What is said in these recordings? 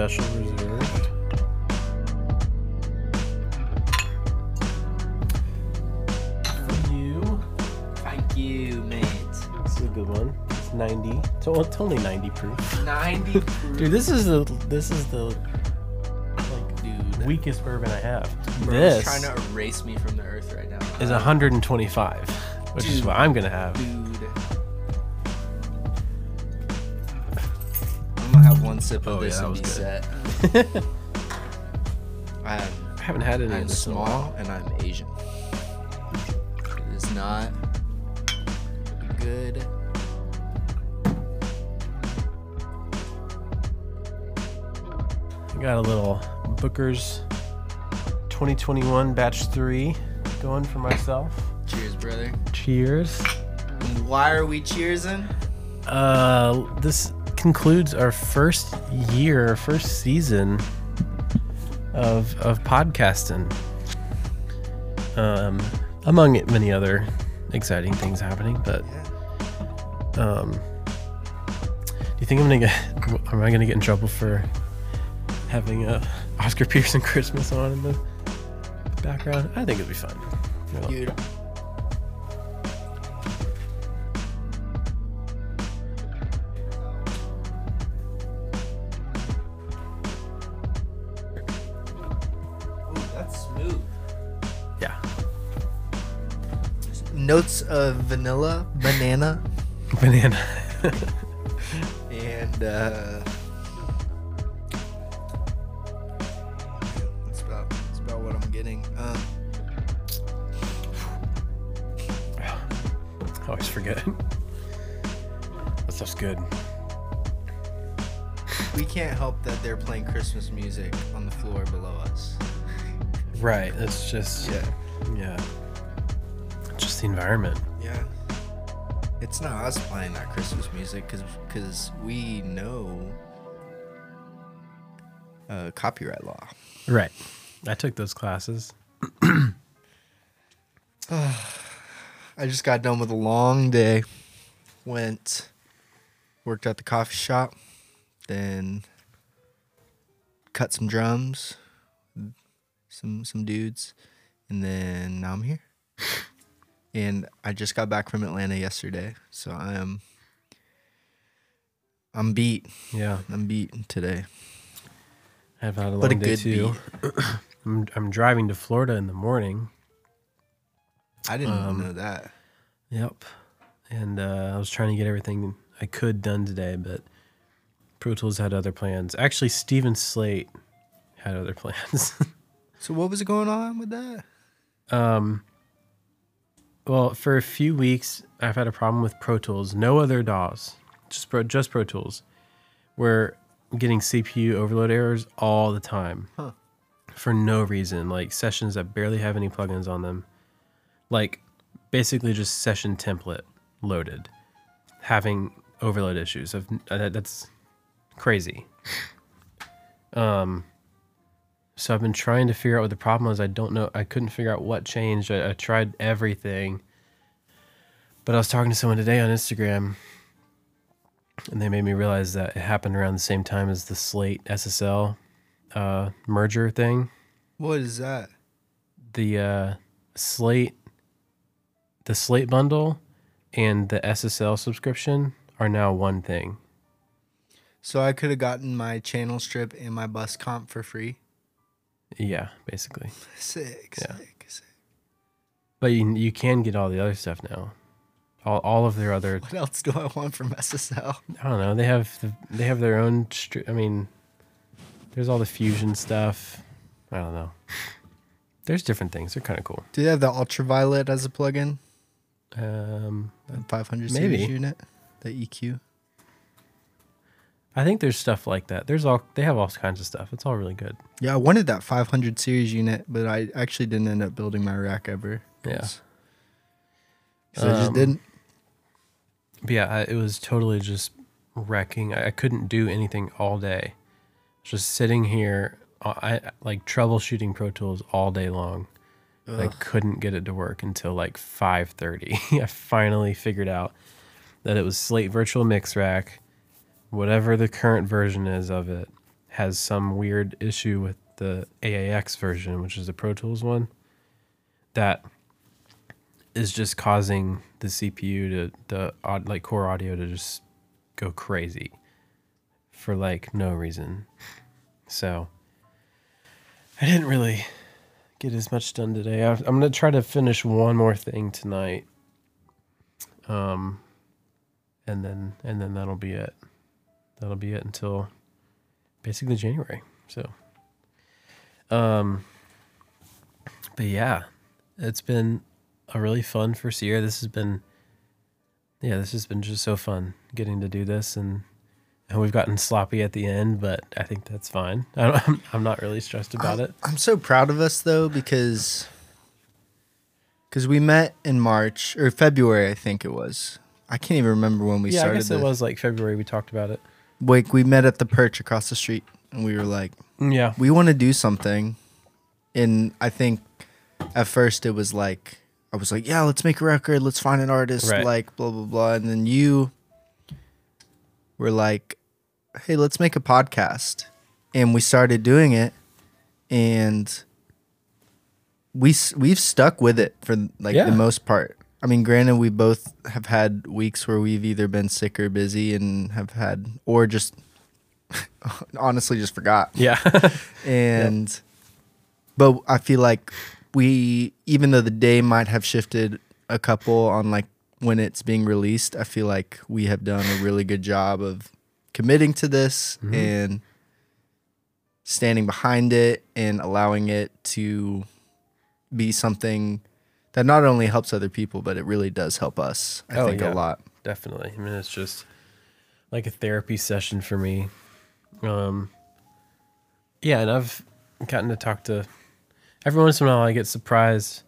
Special Reserve. For you. Thank you, mate. This is a good one. It's 90. It's, only 90 proof. 90 proof. Dude, this is the this is the like dude. weakest bourbon I have. This is trying to erase me from the earth right now. is 125, which is what I'm gonna have. Dude. One sip of Oh, this that and be good. set. I'm, I haven't had any I'm of this in a small and I'm Asian. It is not good. I got a little Booker's 2021 batch three going for myself. Cheers, brother. Cheers. Why are we cheersing? Uh, this concludes our first year, first season of of podcasting. Um, among many other exciting things happening, but um, do you think I'm gonna get? Am I gonna get in trouble for having a Oscar Peterson Christmas on in the background? I think it'll be know, Notes of vanilla, banana, banana. and uh that's about that's about what I'm getting. Um I always forget. That stuff's good. we can't help that they're playing Christmas music on the floor below us. Right. It's just Yeah. yeah. The environment. Yeah. It's not us playing that Christmas music because because we know uh, copyright law. Right. I took those classes. I just got done with a long day. Went, worked at the coffee shop, then cut some drums, some some dudes, and then now I'm here. And I just got back from Atlanta yesterday, so I am I'm beat. Yeah. I'm beat today. I've had a long But a day good too. I'm I'm driving to Florida in the morning. I didn't Um, know that. Yep. And uh, I was trying to get everything I could done today, but Pro Tools had other plans. Actually, Steven Slate had other plans. So what was going on with that? Um, well, for a few weeks, I've had a problem with Pro Tools. No other DAWs, just Pro, just Pro Tools. We're getting CPU overload errors all the time Huh. for no reason. Like sessions that barely have any plugins on them, like basically just session template loaded, having overload issues. Of that's crazy. Um. So I've been trying to figure out what the problem was. I don't know. I couldn't figure out what changed. I, I tried everything. But I was talking to someone today on Instagram, and they made me realize that it happened around the same time as the Slate SSL uh, merger thing. What is that? The uh, Slate, the Slate bundle, and the SSL subscription are now one thing. So I could have gotten my channel strip and my bus comp for free. Yeah, basically. Sick, Yeah. sick, sick. But you you can get all the other stuff now. All, all of their other What else do I want from SSL? I don't know. They have the, they have their own. Str- I mean, there's all the fusion stuff. I don't know. There's different things. They're kind of cool. Do they have the ultraviolet as a plugin? Um, The 500 Maybe. series unit, the EQ. I think there's stuff like that. There's all they have all kinds of stuff. It's all really good. Yeah, I wanted that 500 series unit, but I actually didn't end up building my rack ever. Yeah, So I just Um, didn't. But yeah, I, it was totally just wrecking. I, I couldn't do anything all day. Just sitting here, uh, I like troubleshooting Pro Tools all day long, I couldn't get it to work until like 5:30. I finally figured out that it was Slate Virtual Mix Rack, whatever the current version is of it, has some weird issue with the AAX version, which is the Pro Tools one, that is just causing the CPU to the aud- like core audio to just go crazy for like no reason. So I didn't really get as much done today. I'm gonna try to finish one more thing tonight, um, and then and then that'll be it. That'll be it until basically January. So, um, but yeah, it's been a really fun first year. This has been, yeah, this has been just so fun getting to do this and. And we've gotten sloppy at the end, but I think that's fine. I don't, I'm, I'm not really stressed about it. I'm so proud of us though because because we met in March or February, I think it was. I can't even remember when we started. yeah, I guess it was like February. We talked about it. Like we met at the perch across the street, and we were like, Yeah, we want to do something. And I think at first it was like I was like, yeah, let's make a record, let's find an artist, Right. like blah blah blah. And then you were like, hey, let's make a podcast. And we started doing it and we s- we've stuck with it for like Yeah. the most part. I mean, granted, we both have had weeks where we've either been sick or busy and have had, or just honestly just forgot yeah, and but i feel like we even though the day might have shifted a couple on like when it's being released i feel like we have done a really good job of committing to this Mhm. and standing behind it and allowing it to be something that not only helps other people but it really does help us i Oh, think yeah. a lot definitely. I mean, it's just like a therapy session for me. Um, yeah, and I've gotten to talk to every once in a while. I get surprised.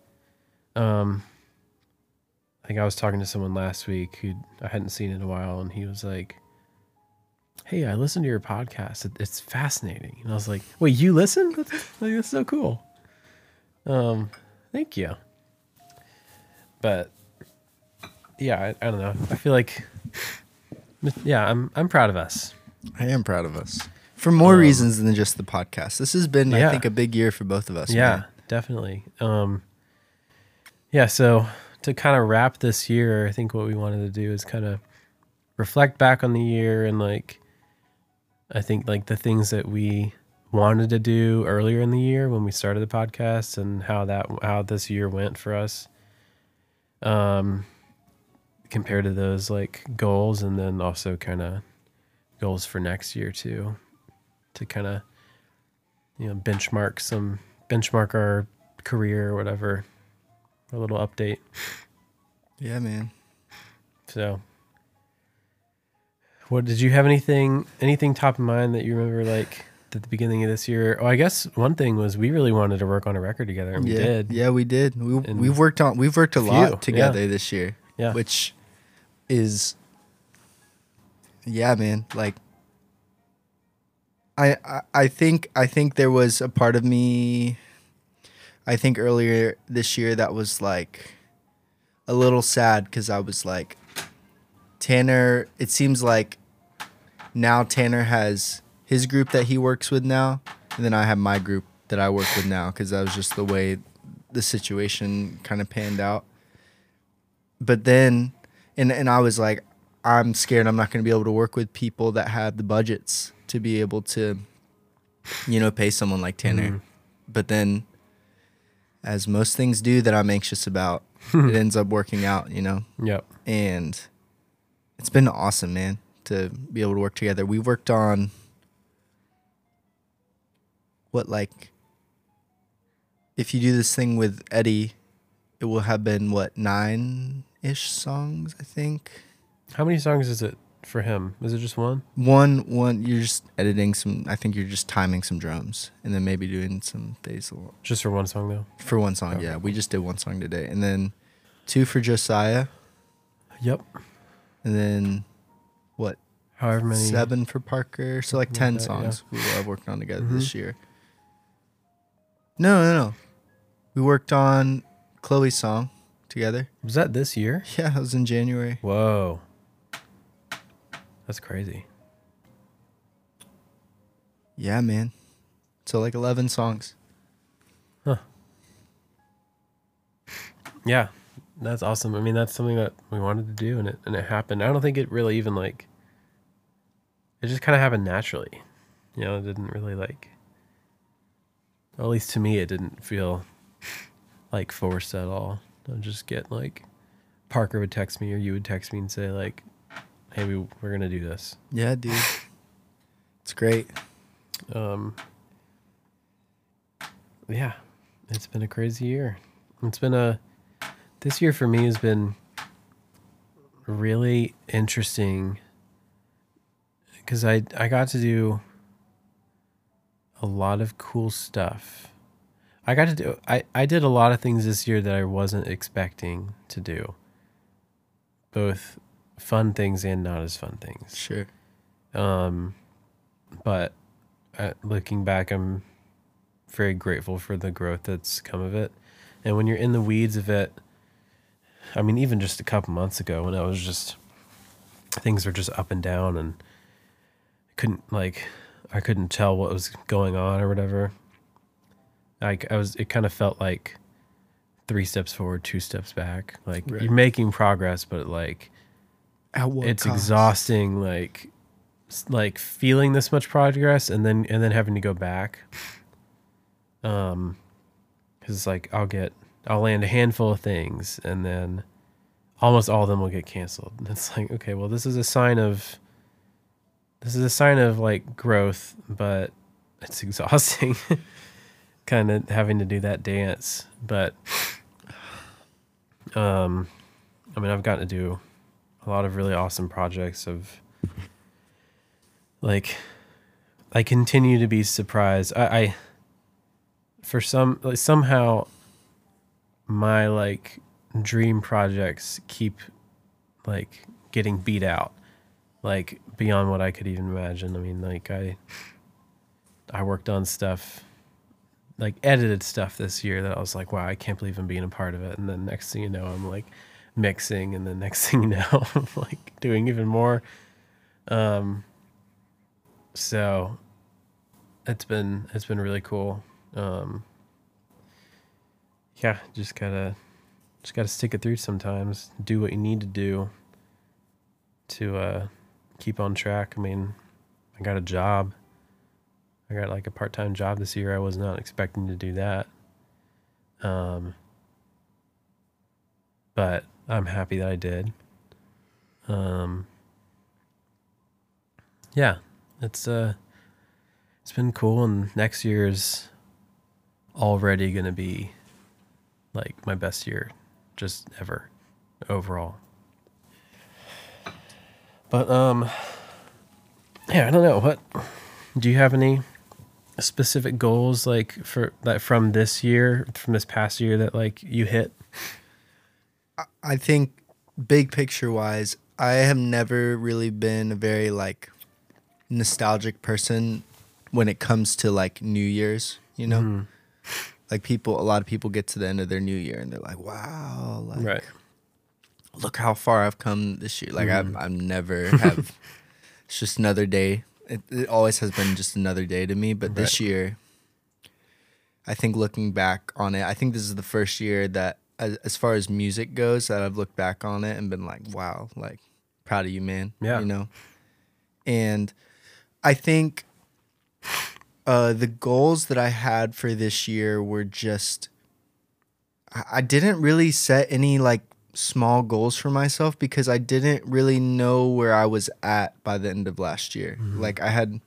Um, I think I was talking to someone last week who I hadn't seen in a while, and he was like, "Hey, I listened to your podcast. It, it's fascinating." And I was like, "Wait, you listen? That's, like, that's so cool." Um, thank you. But yeah, I, I don't know. I feel like, yeah, I'm I'm proud of us. i am proud of us for more Um, reasons than just the podcast this has been i think a big year for both of us yeah, man. definitely. Um, yeah, so to kind of wrap this year, I think what we wanted to do is kind of reflect back on the year and like, I think like the things that we wanted to do earlier in the year when we started the podcast and how that how this year went for us. Um, compared to those like goals, and then also kind of goals for next year too, to kind of you know benchmark some benchmark our career or whatever a little update. Yeah man. So what did you have anything anything top of mind that you remember like at the beginning of this year oh i guess one thing was we really wanted to work on a record together and we yeah, did Yeah, we did. We And we've worked on we've worked a few, lot together this year, yeah which is yeah, man. Like I, I I think I think there was a part of me I think earlier this year that was like a little sad cuz I was like Tanner, it seems like now Tanner has his group that he works with now, and then I have my group that I work with now because that was just the way the situation kind of panned out. But then, and and I was like, I'm scared I'm not going to be able to work with people that have the budgets to be able to, you know, pay someone like Tanner. Mhm. But then, as most things do that I'm anxious about, it ends up working out, you know yep and it's been awesome, man, to be able to work together. We worked on what like if you do this thing with Eddie, it will have been what nine ish songs, I think. how many songs is it for him is it just one One one you're just editing some I think you're just timing some drums and then maybe doing some basil just for one song though for one song. Okay. Yeah, we just did one song today. And then two for Josiah yep and then what however many seven for Parker. So like ten like that, yeah. songs we will have worked on together Mhm. this year. No, no, no. We worked on Chloe's song together. Was that this year? Yeah, it was in January. Whoa. That's crazy. Yeah, man. So like 11 songs. Huh. Yeah, that's awesome. I mean, that's something that we wanted to do, and it and it happened. I don't think it really even like. It just kind of happened naturally, you know. It didn't really like. Or at least to me, it didn't feel like forced at all. I'd just get like, Parker would text me, or you would text me and say like, "Hey, we we're gonna do this." Yeah, dude. It's great. Um, yeah, it's been a crazy year. It's been a this year for me has been really interesting because I I got to do a lot of cool stuff. I got to do I, I did a lot of things this year that I wasn't expecting to do. Both fun things and not as fun things. Sure. Um, but uh, looking back, I'm very grateful for the growth that's come of it. And when you're in the weeds of it, I mean, even just a couple months ago when I was just things were just up and down and I couldn't like I couldn't tell what was going on or whatever. Like I was, it kind of felt like three steps forward, two steps back. Like Right. you're making progress, but like it's cost? exhausting like like feeling this much progress and then and then having to go back um because it's like i'll get i'll land a handful of things and then almost all of them will get canceled and it's like okay well this is a sign of this is a sign of like growth but it's exhausting kind of having to do that dance but um i mean i've gotten to do a lot of really awesome projects of like I continue to be surprised. I, I for some like somehow my like dream projects keep like getting beat out like beyond what I could even imagine. I mean like I I worked on stuff like edited stuff this year that I was like, wow, I can't believe I'm being a part of it. And then next thing you know, I'm like mixing and then next thing you know, I'm like doing even more. Um so it's been it's been really cool. Um yeah, just gotta just gotta stick it through sometimes. Do what you need to do to uh keep on track. I mean, I got a job. I got like a part time job this year. I was not expecting to do that. Um but I'm happy that I did. Um yeah, it's uh it's been cool and next year is already going to be like my best year just ever overall. But um yeah, I don't know what do you have any specific goals like for that from this year, from this past year that like you hit? I think big picture wise, I have never really been a very like nostalgic person when it comes to like New Year's, you know? Mm-hmm. Like people a lot of people get to the end of their new year and they're like, "Wow, like Right. Look how far I've come this year." Like Mm-hmm. I've I've never have it's just another day. It, it always has been just another day to me, but this year I think looking back on it, I think this is the first year that as, as far as music goes that I've looked back on it and been like, "Wow, like proud of you, man." Yeah. You know. And I think uh, the goals that I had for this year were just I didn't really set any like small goals for myself because I didn't really know where I was at by the end of last year. Like I had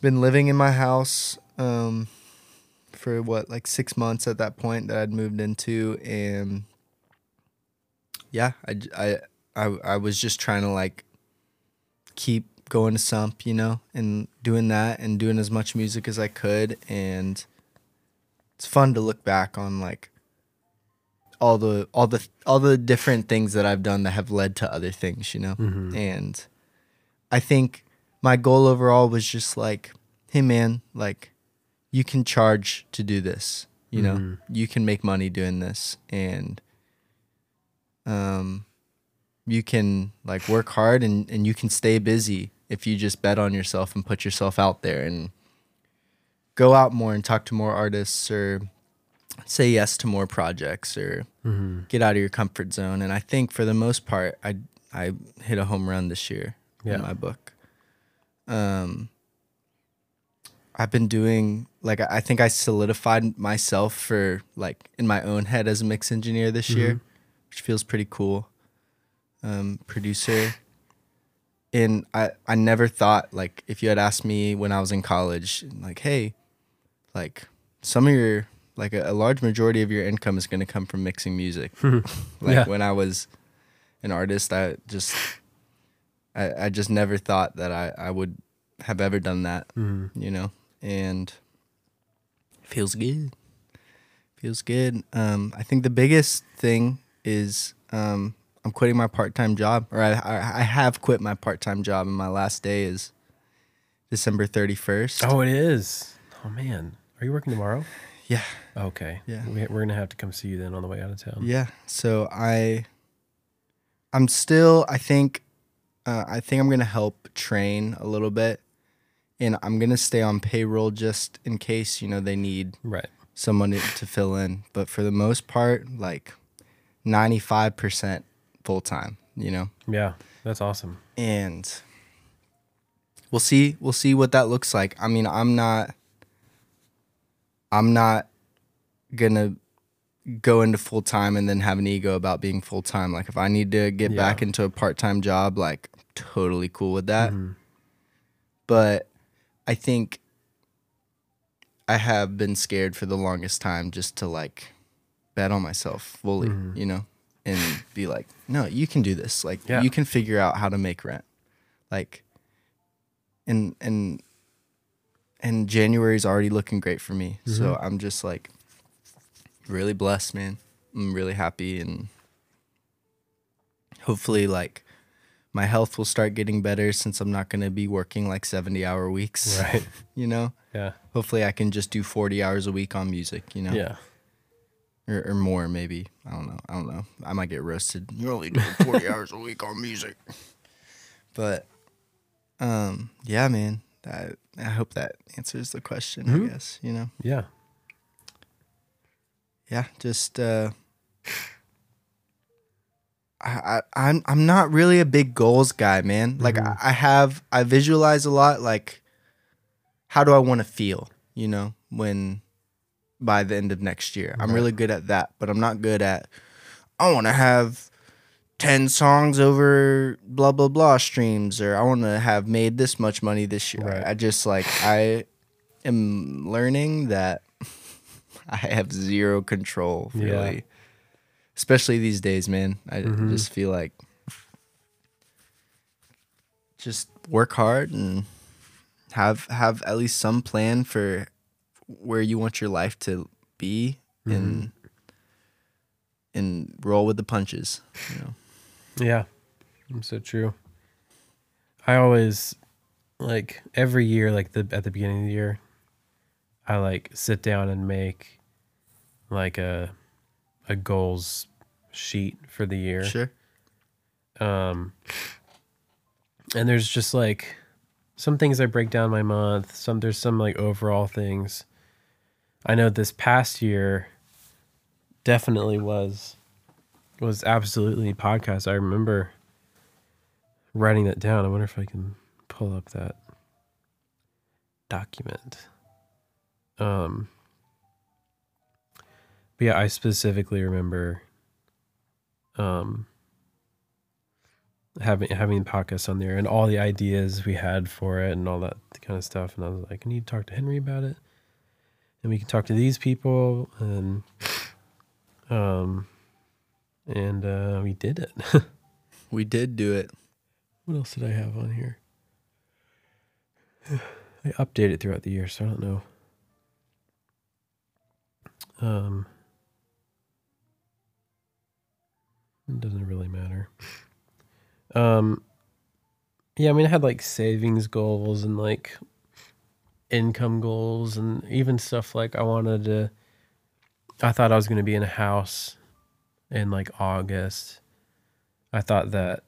been living in my house um, for what like six months at that point that I'd moved into, and yeah, I I I, I was just trying to like keep going to Sump, you know, and doing that and doing as much music as I could, and it's fun to look back on like all the all the all the different things that I've done that have led to other things, you know. And I think my goal overall was just like, hey man, like you can charge to do this. You know, Mhm. you can make money doing this and um you can like work hard and, and you can stay busy if you just bet on yourself and put yourself out there and go out more and talk to more artists or say yes to more projects or Mhm. get out of your comfort zone. And I think for the most part, I I hit a home run this year Yeah. in my book. Um, I've been doing like I think I solidified myself for like in my own head as a mix engineer this year, which feels pretty cool. Um, producer. And I, I never thought like if you had asked me when I was in college, like, hey, like some of your like a, a large majority of your income is going to come from mixing music. like Yeah. when I was an artist, I just I, I just never thought that I, I would have ever done that, Mhm. you know, and feels good. Feels good. Um, I think the biggest thing is um, I'm quitting my part time job, or I, I I have quit my part time job, and my last day is December 31st. Oh, it is. Oh man, are you working tomorrow? Yeah. Okay. Yeah. We, we're gonna have to come see you then on the way out of town. Yeah. So I, I'm still. I think, uh, I think I'm gonna help train a little bit, and I'm gonna stay on payroll just in case you know they need Right. someone to to fill in. But for the most part, like, ninety five percent full time. You know, Yeah. That's awesome. and we'll see. We'll see what that looks like. I mean, I'm not. I'm not gonna go into full time and then have an ego about being full time. Like if I need to get Yeah. back into a part time job, like I'm totally cool with that. Mhm. But I think I have been scared for the longest time just to like bet on myself fully, Mhm. you know, and be like, no, you can do this. Like Yeah. you can figure out how to make rent. Like and and and January's already looking great for me. So I'm just like really blessed, man. I'm really happy and hopefully like my health will start getting better since I'm not going to be working like 70 hour weeks, Right. you know? Yeah. Hopefully I can just do 40 hours a week on music, you know? Yeah. Or, or more maybe. I don't know. I don't know. I might get roasted. You're only doing 40 hours a week on music. But um yeah, man. I, I hope that answers the question, Mhm. I guess, you know? Yeah. yeah, just uh I, I I'm I'm not really a big goals guy, man. Like Mhm. I, I have I visualize a lot like how do I want to feel, you know, when by the end of next year. I'm really good at that, but I'm not good at I want to have 10 songs over blah blah blah streams or I want to have made this much money this year. Right. I just like I am learning that I have zero control Yeah. really. Especially these days, man. I Mhm. just feel like just work hard and have have at least some plan for where you want your life to be and and roll with the punches, you know. Yeah. That's so true. I always like every year, like the at the beginning of the year, I like sit down and make like a a goals sheet for the year. Sure. Um, and there's just like some things I break down my month. Some there's some like overall things. I know this past year definitely was was absolutely podcast. I remember writing that down. I wonder if I can pull up that document. Um, but yeah, I specifically remember um having having podcasts on there and all the ideas we had for it and all that kind of stuff. And I was like, I need to talk to Henry about it. And we can talk to these people and um and uh we did it. We did do it. what else did I have on here? I update it throughout the year, so I don't know. Um it doesn't really matter. Um yeah, I mean I had like savings goals and like income goals and even stuff like I wanted to I thought I was going to be in a house in like August. I thought that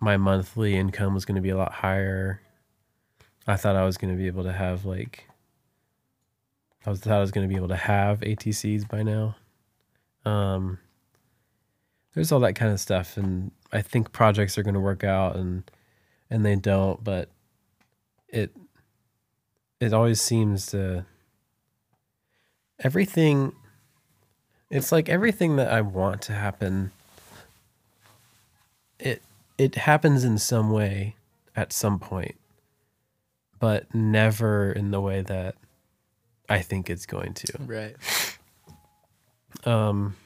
my monthly income was going to be a lot higher. I thought I was going to be able to have like I was thought I was going to be able to have ATCs by now. Um there's all that kind of stuff and I think projects are going to work out and and they don't, but it it always seems to everything it's like everything that I want to happen it it happens in some way at some point but never in the way that I think it's going to. Right. Um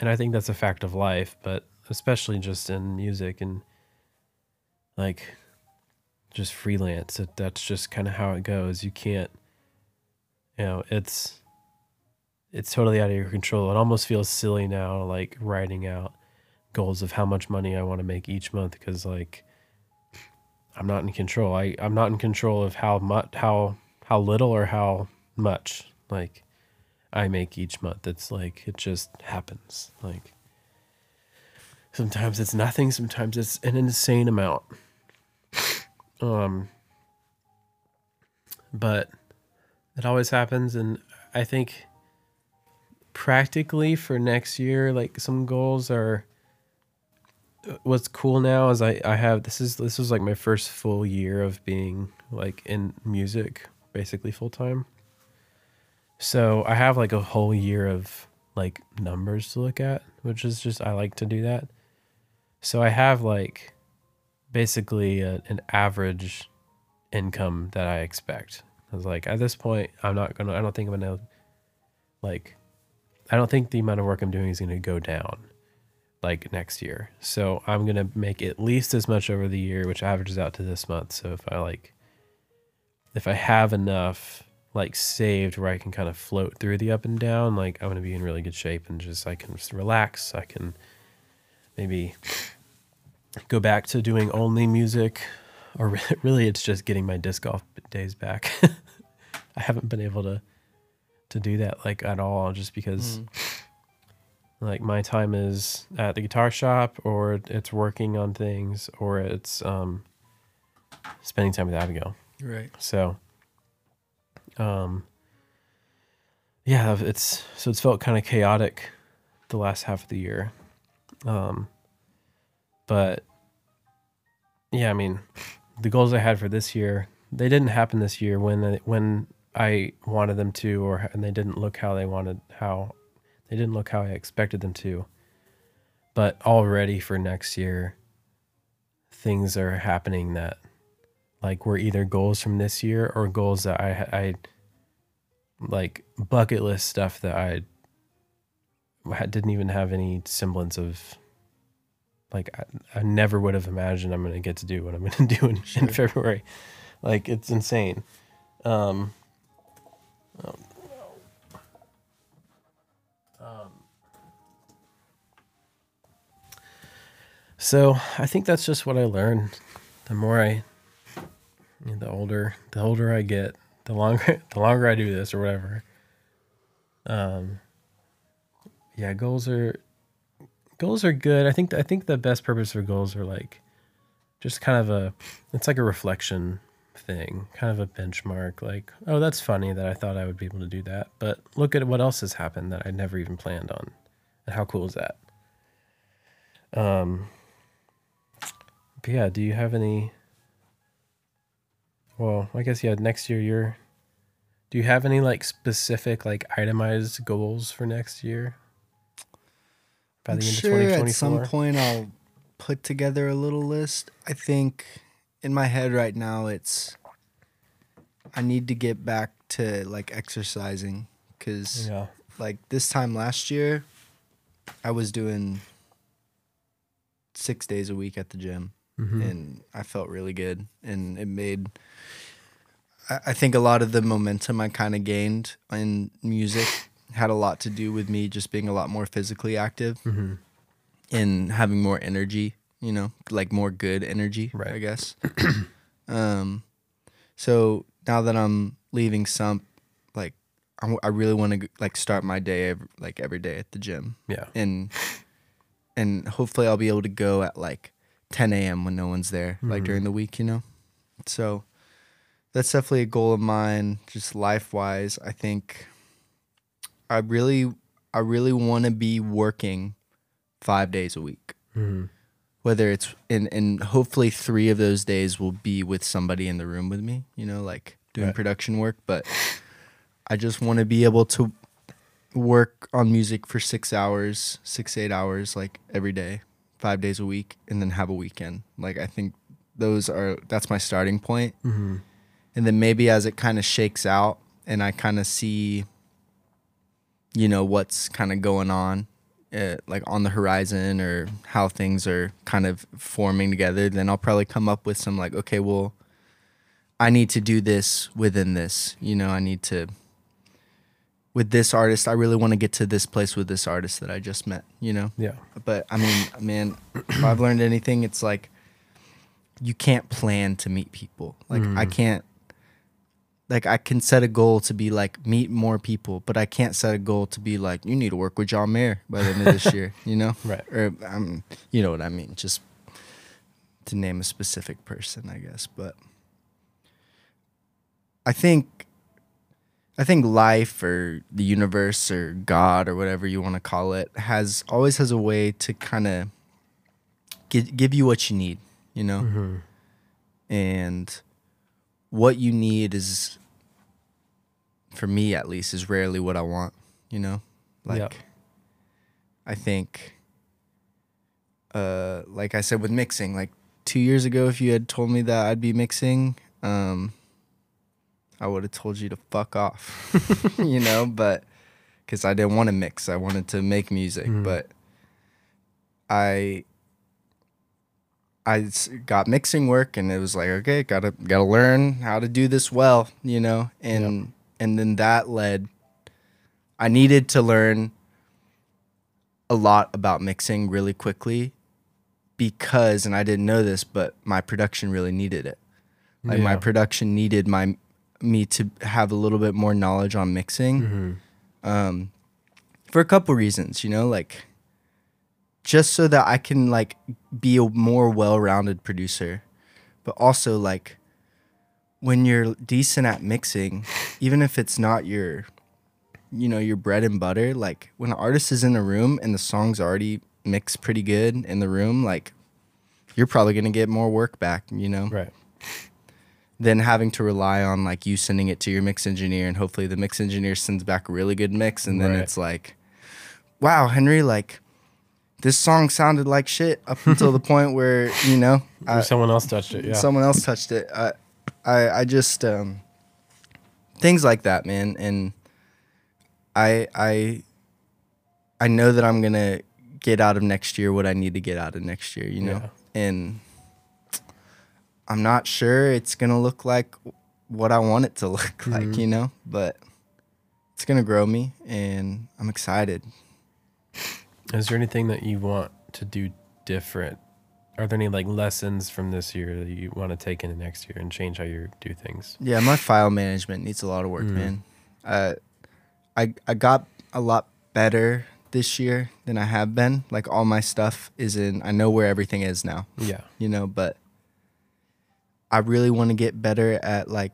and I think that's a fact of life, but especially just in music and like just freelance. It, that's just kind of how it goes. You can't, you know, it's it's totally out of your control. It almost feels silly now, like writing out goals of how much money I want to make each month because like I'm not in control. I I'm not in control of how much how how little or how much like I make each month. It's like it just happens. Like sometimes it's nothing, sometimes it's an insane amount. Um but it always happens and I think practically for next year like some goals are uh, what's cool now is I, I have this is this was like my first full year of being like in music basically full time so I have like a whole year of like numbers to look at, which is just I like to do that. So I have like basically a, an average income that I expect. I was like, at this point, I'm not gonna. I don't think I'm gonna like. I don't think the amount of work I'm doing is gonna go down like next year. So I'm gonna make at least as much over the year, which averages out to this month. So if I like, if I have enough like saved where I can kind of float through the up and down, like I'm gonna be in really good shape and just I can just relax. I can maybe go back to doing only music, or really it's just getting my disc golf days back. I haven't been able to to do that like at all, just because Mm. like my time is at the guitar shop, or it's working on things, or it's um spending time with Abigail. Right. So, um, yeah, it's so it's felt kind of chaotic the last half of the year. Um, but yeah, I mean, the goals I had for this year, they didn't happen this year when when I wanted them to, or and they didn't look how they wanted how they didn't look how I expected them to. But already for next year, things are happening that like were either goals from this year or goals that I I like bucket list stuff that I didn't even have any semblance of like I, I never would have imagined I'm going to get to do what I'm going to do in, in February. Like it's insane. Um, Um, so I think that's just what I learned. The more I the older the older I get, the longer the longer I do this or whatever. Um yeah, goals are goals are good. I think I think the best purpose for goals are like just kind of a it's like a reflection thing, kind of a benchmark like, oh, that's funny that I thought I would be able to do that, but look at what else has happened that I never even planned on. And how cool is that? Um but yeah, do you have any well, I guess yeah. Next year, you're. Do you have any like specific like itemized goals for next year? By I'm the end sure of twenty at some point I'll put together a little list. I think in my head right now it's I need to get back to like exercising cuz Yeah. like this time last year I was doing 6 days a week at the gym Mhm. and I felt really good and it made I, I think a lot of the momentum I kind of gained in music had a lot to do with me just being a lot more physically active Mhm. and having more energy, you know, like more good energy, Right. I guess. um, so now that I'm leaving Sump, like I, w- I really want to like start my day ev- like every day at the gym Yeah. and and hopefully I'll be able to go at like 10 a.m. when no one's there, like Mhm. during the week, you know. So that's definitely a goal of mine, just life wise. I think I really, I really want to be working five days a week, Mhm. Whether it's and and hopefully three of those days will be with somebody in the room with me, you know, like doing Right. production work. But I just want to be able to work on music for six hours, six eight hours, like every day, five days a week, and then have a weekend. Like I think those are that's my starting point, Mhm. and then maybe as it kind of shakes out and I kind of see, you know, what's kind of going on. Uh, like on the horizon or how things are kind of forming together then i'll probably come up with some like okay well i need to do this within this you know i need to with this artist i really want to get to this place with this artist that i just met you know Yeah. but i mean man if i've learned anything it's like you can't plan to meet people like i Mm. can't like i can set a goal to be like meet more people but i can't set a goal to be like you need to work with john mayer by the end of this year you know Right. or I'm, you know what i mean just to name a specific person i guess but i think i think life or the universe or god or whatever you want to call it has always has a way to kind of give, give you what you need you know Mhm. and what you need is for me at least is rarely what i want you know like Yep. i think uh like i said with mixing like two years ago if you had told me that i'd be mixing um i would have told you to fuck off you know but because i didn't want to mix i wanted to make music Mhm. but I got mixing work and it was like okay gotta gotta learn how to do this well you know and and then that led I needed to learn a lot about mixing really quickly because and I didn't know this but my production really needed it like my production needed my me to have a little bit more knowledge on mixing Mhm. um, for a couple reasons, you know, like just so that I can like be a more well-rounded producer, but also like when you're decent at mixing, even if it's not your, you know, your bread and butter, like when an artist is in a room and the song's already mixed pretty good in the room, like you're probably gonna get more work back, you know Right. than having to rely on like you sending it to your mix engineer and hopefully the mix engineer sends back a really good mix and then Right. it's like wow henry like this song sounded like shit up until the point where you know I, someone else touched it. Yeah. someone else touched it I, I i just um things like that man and i i i know that i'm gonna get out of next year what i need to get out of next year you know Yeah. and i'm not sure it's gonna look like what i want it to look like Mhm. you know but it's gonna grow me and i'm excited Is there anything that you want to do different? Are there any like lessons from this year that you want to take into next year and change how you do things? Yeah, my file management needs a lot of work, Mm. man. Uh, I I got a lot better this year than I have been. Like all my stuff is in. I know where everything is now. Yeah. You know, but I really want to get better at like.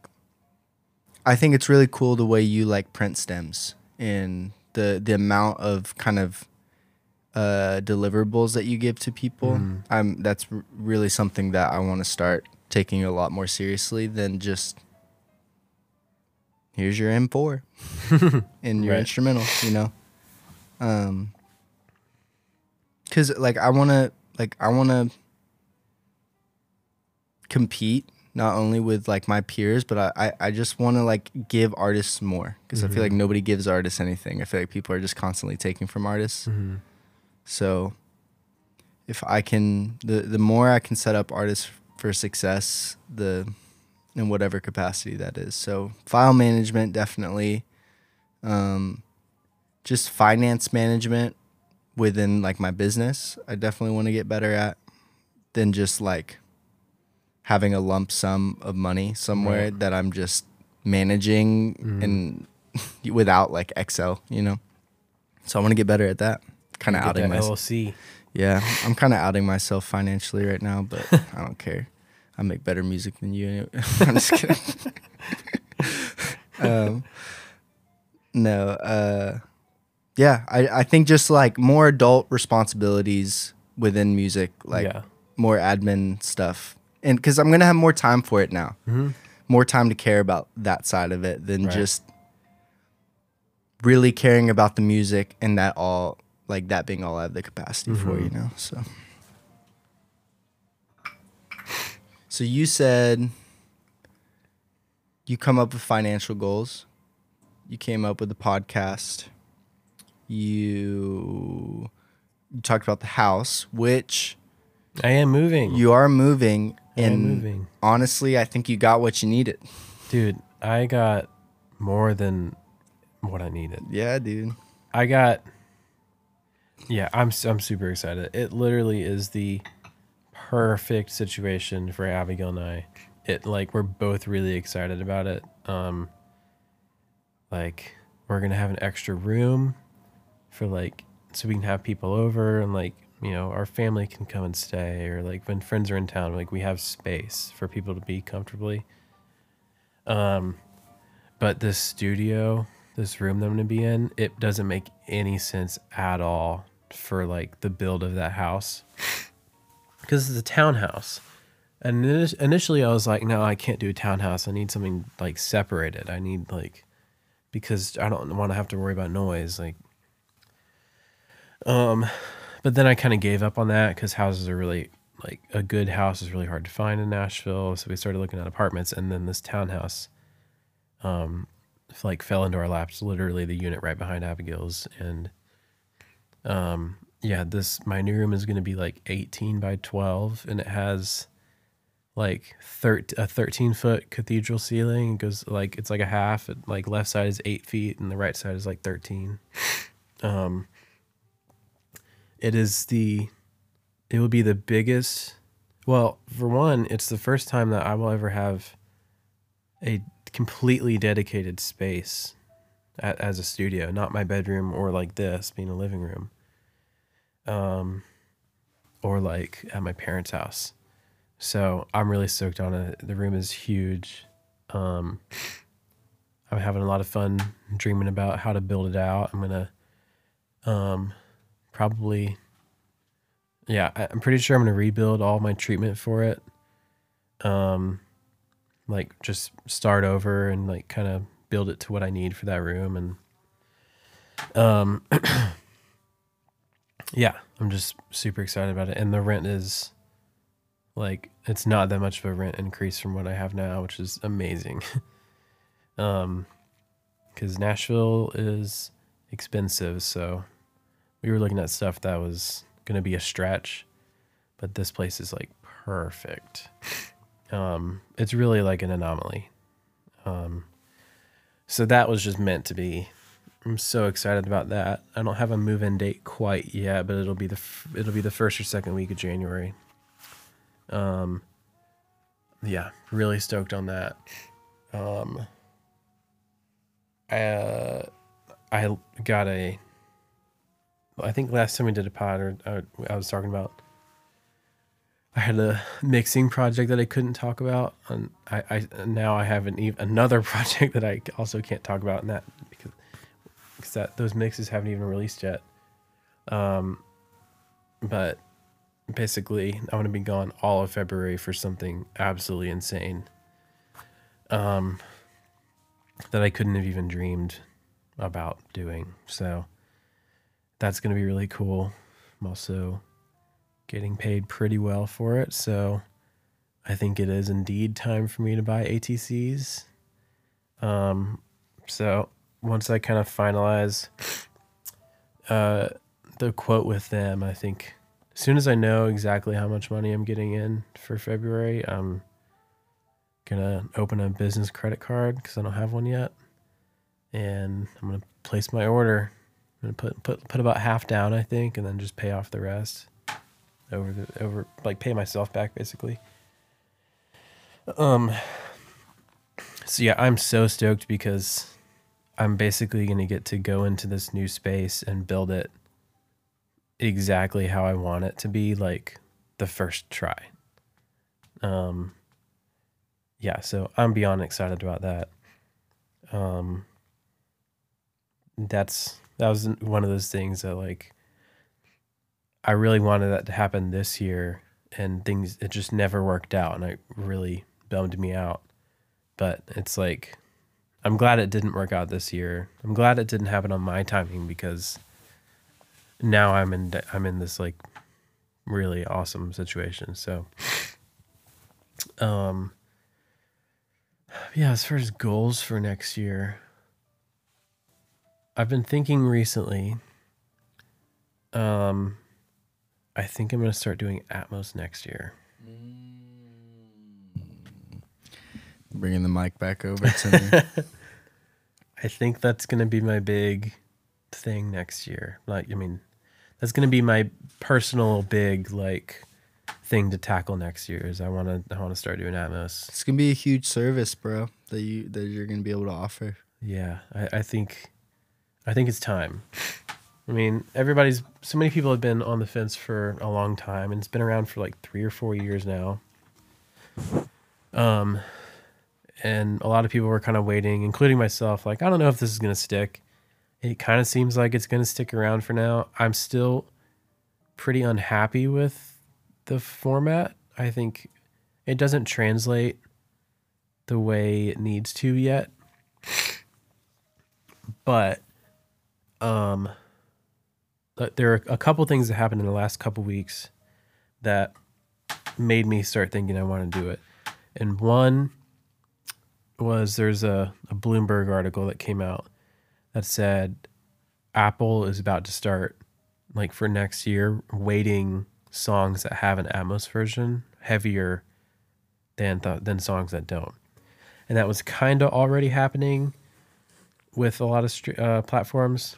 I think it's really cool the way you like print stems and the the amount of kind of uh, deliverables that you give to people. Mhm. I'm that's r- really something that I want to start taking a lot more seriously than just here's your M4 and your Right. instrumental, you know. Um cuz like I want to like I want to compete not only with like my peers, but I I, I just want to like give artists more because I feel like Mhm. nobody gives artists anything. I feel like people are just constantly taking from artists. hmm So if I can the the more I can set up artists for success, the in whatever capacity that is. So file management definitely um just finance management within like my business. I definitely want to get better at than just like having a lump sum of money somewhere Right. that I'm just managing Mhm. and without like Excel, you know. So I want to get better at that. Kind of outing myself. LLC. Yeah, I'm kind of outing myself financially right now, but I don't care. I make better music than you. anyway. I'm just kidding. um, no, uh, yeah, I, I think just like more adult responsibilities within music, like Yeah. more admin stuff, and because I'm gonna have more time for it now, Mhm. more time to care about that side of it than Right. just really caring about the music and that all like that being all I have the capacity for, Mhm. you know. So, so you said you come up with financial goals. You came up with the podcast. You you talked about the house, which I am moving. you are moving, I and moving. honestly, I think you got what you needed. Dude, I got more than what I needed. Yeah, dude. I got Yeah, I'm I'm super excited. It literally is the perfect situation for Abigail and I. It like we're both really excited about it. Um like we're going to have an extra room for like so we can have people over and like, you know, our family can come and stay or like when friends are in town, like we have space for people to be comfortably. Um but this studio, this room that I'm gonna be in, it doesn't make any sense at all for like the build of that house. Because it's a townhouse. And initially I was like, no, I can't do a townhouse. I need something like separated. I need like because I don't want to have to worry about noise. Like um but then I kind of gave up on that because houses are really like a good house is really hard to find in Nashville. So we started looking at apartments and then this townhouse um like fell into our laps literally the unit right behind abigail's. And um yeah this my new room is going to be like 18 by 12 and it has like thir- a 13 foot cathedral ceiling. Goes like it's like a half it, like left side is 8 feet and the right side is like 13 um it is the it will be the biggest well for one it's the first time that i will ever have a completely dedicated space a as a studio, not my bedroom or like this being a living room, um, or like at my parents' house. So I'm really stoked on it. The room is huge. Um, I'm having a lot of fun dreaming about how to build it out. I'm gonna, um, probably, yeah, I'm pretty sure I'm gonna rebuild all my treatment for it. Um, like just start over and like kind of build it to what I need for that room and um yeah, I'm just super excited about it and the rent is like it's not that much of a rent increase from what I have now, which is amazing. um cuz Nashville is expensive, so we were looking at stuff that was going to be a stretch, but this place is like perfect um, it's really like an anomaly. Um, so that was just meant to be. I'm so excited about that. I don't have a move-in date quite yet, but it'll be the f- it'll be the first or second week of January. Um, yeah, really stoked on that. Um, I uh, I got a. I think last time we did a pod, or, or I was talking about I had a mixing project that I couldn't talk about, and I, I now I have an even another project that I also can't talk about, and that because because that those mixes haven't even released yet. Um, but basically, I'm gonna be gone all of February for something absolutely insane. Um, that I couldn't have even dreamed about doing. So that's gonna be really cool. I'm also getting paid pretty well for it. So I think it is indeed time for me to buy ATCs. Um, so once I kind of finalize uh, the quote with them, I think as soon as I know exactly how much money I'm getting in for February, I'm gonna open a business credit card because I don't have one yet, and I'm gonna place my order. I'm gonna put put put about half down, I think, and then just pay off the rest over the over like pay myself back basically. Um so yeah, I'm so stoked because I'm basically going to get to go into this new space and build it exactly how I want it to be like the first try. Um yeah, so I'm beyond excited about that. Um that's that was one of those things that like I really wanted that to happen this year and things it just never worked out and it really bummed me out. But it's like I'm glad it didn't work out this year. I'm glad it didn't happen on my timing because now I'm in I'm in this like really awesome situation. So um yeah, as far as goals for next year, I've been thinking recently um I think I'm going to start doing Atmos next year. Mm. Bringing the mic back over to me. I think that's going to be my big thing next year. Like, I mean, that's going to be my personal big like thing to tackle next year. Is I want to I want to start doing Atmos. it's gonna be a huge service, bro. That you that you're gonna be able to offer. Yeah, I, I think, I think it's time. I mean, everybody's so many people have been on the fence for a long time, and it's been around for like three or four years now. Um, and a lot of people were kind of waiting, including myself. Like, I don't know if this is gonna stick. It kind of seems like it's gonna stick around for now. I'm still pretty unhappy with the format. I think it doesn't translate the way it needs to yet. But um there are a couple things that happened in the last couple weeks that made me start thinking I want to do it. And one was there's a, a Bloomberg article that came out that said Apple is about to start like for next year weighting songs that have an Atmos version heavier than th- than songs that don't. And that was kind of already happening with a lot of str- uh, platforms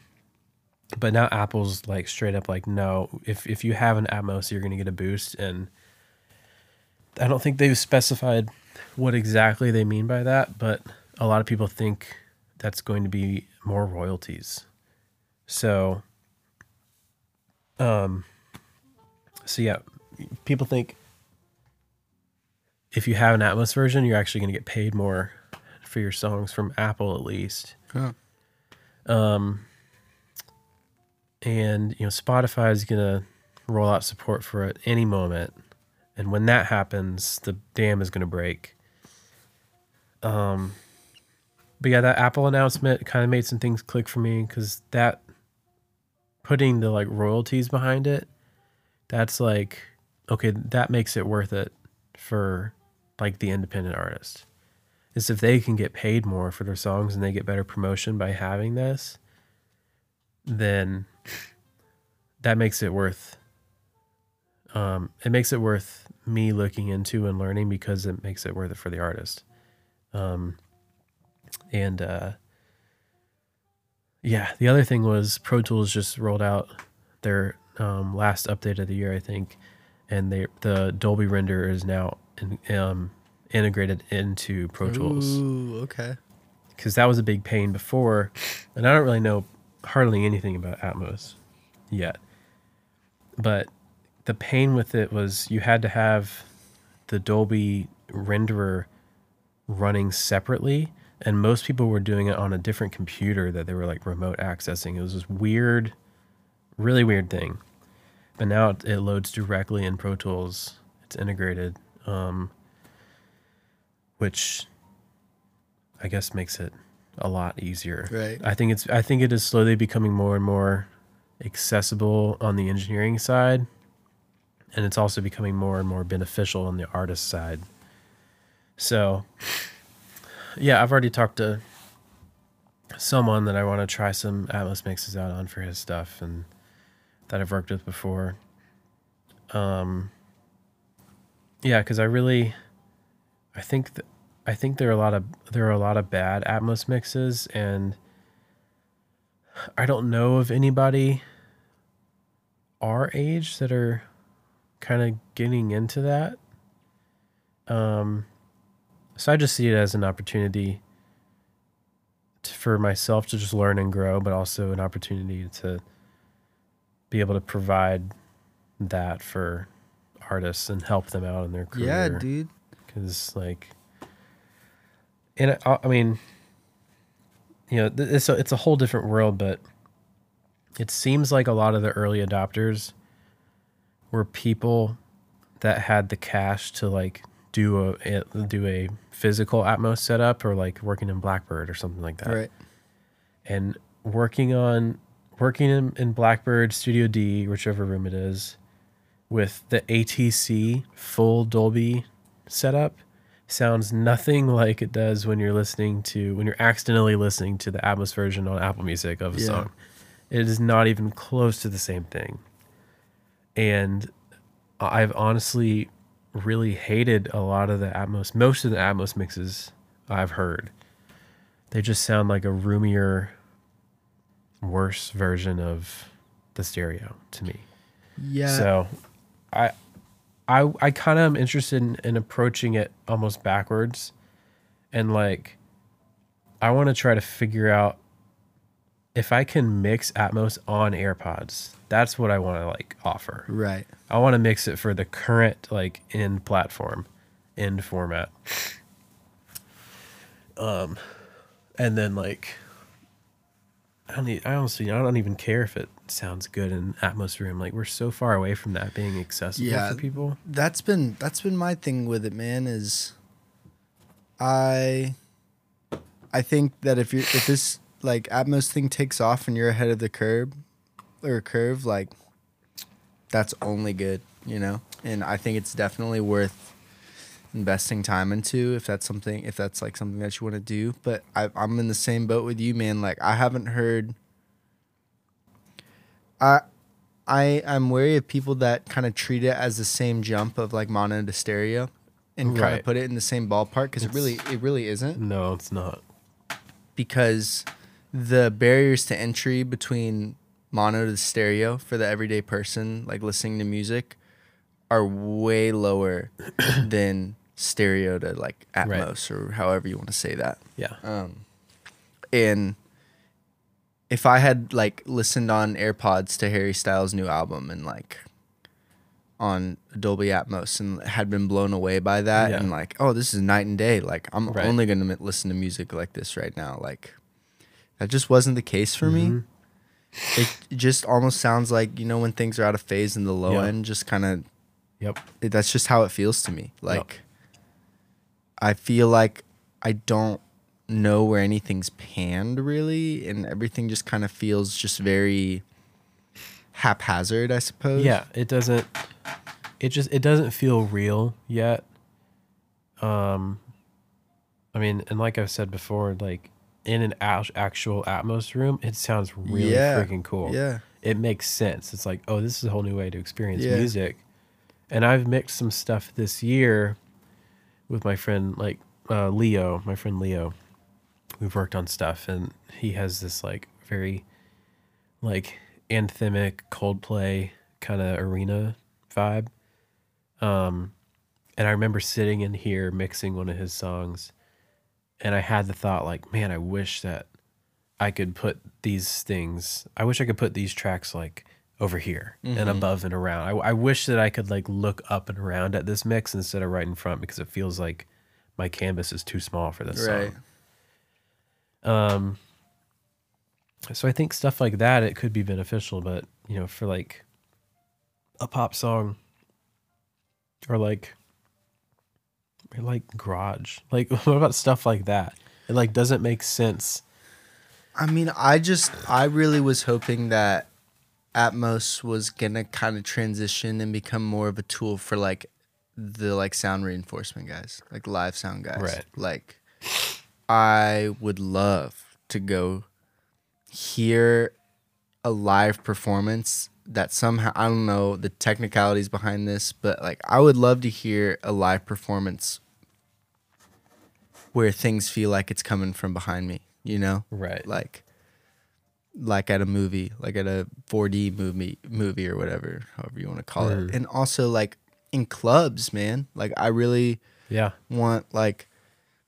but now Apple's like straight up like no, if if you have an Atmos, you're gonna get a boost, and I don't think they've specified what exactly they mean by that, but a lot of people think that's going to be more royalties. So, um, so yeah, people think if you have an Atmos version, you're actually going to get paid more for your songs from Apple at least. Huh. Um, and you know Spotify is gonna roll out support for it any moment, and when that happens, the dam is gonna break. Um, but yeah, that Apple announcement kind of made some things click for me because that putting the like royalties behind it, that's like okay, that makes it worth it for like the independent artist. Is if they can get paid more for their songs and they get better promotion by having this, then that makes it worth um, it makes it worth me looking into and learning because it makes it worth it for the artist um, and uh, yeah the other thing was pro tools just rolled out their um, last update of the year i think and they the dolby render is now in, um, integrated into pro tools Ooh, okay. because that was a big pain before, and I don't really know hardly anything about Atmos yet. But the pain with it was you had to have the Dolby renderer running separately, and most people were doing it on a different computer that they were like remote accessing. It was this weird, really weird thing. But now it, it loads directly in Pro Tools. It's integrated, um, which I guess makes it a lot easier. Right. I think it's I think it is slowly becoming more and more accessible on the engineering side and it's also becoming more and more beneficial on the artist side. So yeah, I've already talked to someone that I want to try some Atmos mixes out on for his stuff and that I've worked with before. Um yeah, cuz I really I think th- I think there are a lot of there are a lot of bad Atmos mixes, and I don't know of anybody our age that are kind of getting into that. Um, so I just see it as an opportunity to, for myself to just learn and grow, but also an opportunity to be able to provide that for artists and help them out in their career. Yeah, dude. Because like, and I, I mean, you know, it's a, it's a whole different world, but it seems like a lot of the early adopters were people that had the cash to like do a, do a physical Atmos setup or like working in Blackbird or something like that. Right. And working on working in, in Blackbird Studio D, whichever room it is, with the ATC full Dolby setup sounds nothing like it does when you're listening to when you're accidentally listening to the Atmos version on Apple Music of a Yeah. song. It is not even close to the same thing. And I've honestly really hated a lot of the Atmos, most of the Atmos mixes I've heard. They just sound like a roomier, worse version of the stereo to me. Yeah. So, I, I, I kind of am interested in, in approaching it almost backwards, and like, I want to try to figure out if I can mix Atmos on AirPods. That's what I want to like offer. right. I want to mix it for the current like end platform, end format. Um, and then like, I don't. Need, I honestly, I don't even care if it sounds good in Atmos room. Like we're so far away from that being accessible Yeah. for people. that's been that's been my thing with it, man. Is I I think that if you're if this like Atmos thing takes off and you're ahead of the curve or curve, like that's only good, you know. And I think it's definitely worth investing time into if that's something if that's like something that you want to do. But I, I'm in the same boat with you, man. Like I haven't heard. I I I'm wary of people that kind of treat it as the same jump of like mono to stereo, and kind Right. of put it in the same ballpark because it really it really isn't No, it's not. because the barriers to entry between mono to stereo for the everyday person like listening to music are way lower than stereo to like Atmos or however you want to say that. Yeah. Um, and if I had like listened on AirPods to Harry Styles' new album and like on Dolby Atmos and had been blown away by that Yeah. and like, oh, this is night and day. Like I'm Right. only gonna m- listen to music like this right now. Like that just wasn't the case for Mm-hmm. me. It just almost sounds like you know when things are out of phase and the low Yeah. end just kind of Yep. it, that's just how it feels to me. Like, I feel like I don't know where anything's panned really, and everything just kind of feels just very haphazard, I suppose. Yeah, it doesn't. It just it doesn't feel real yet. Um, I mean, and like I've said before, like in an actual Atmos room, it sounds really Yeah, freaking cool. yeah. it makes sense. It's like, oh, this is a whole new way to experience Yeah. music. And I've mixed some stuff this year with my friend, like uh, Leo, my friend Leo. We've worked on stuff, and he has this like very, like anthemic Coldplay kind of arena vibe. Um, and I remember sitting in here mixing one of his songs, and I had the thought, like, man, I wish that I could put these things. I wish I could put these tracks like over here and above and around. I, I wish that I could like look up and around at this mix instead of right in front because it feels like my canvas is too small for this Right. song. Um, so I think stuff like that it could be beneficial, but you know, for like a pop song or like or like garage, like what about stuff like that? It like doesn't make sense. I mean, I just, I really was hoping that Atmos was gonna kind of transition and become more of a tool for like the like sound reinforcement guys, like live sound guys. Right. Like, I would love to go hear a live performance that somehow I don't know the technicalities behind this, but like I would love to hear a live performance where things feel like it's coming from behind me, you know? Right. Like like at a movie, like at a 4D movie movie or whatever, however you want to call it. Mm. And also like in clubs, man. Like I really Yeah. want like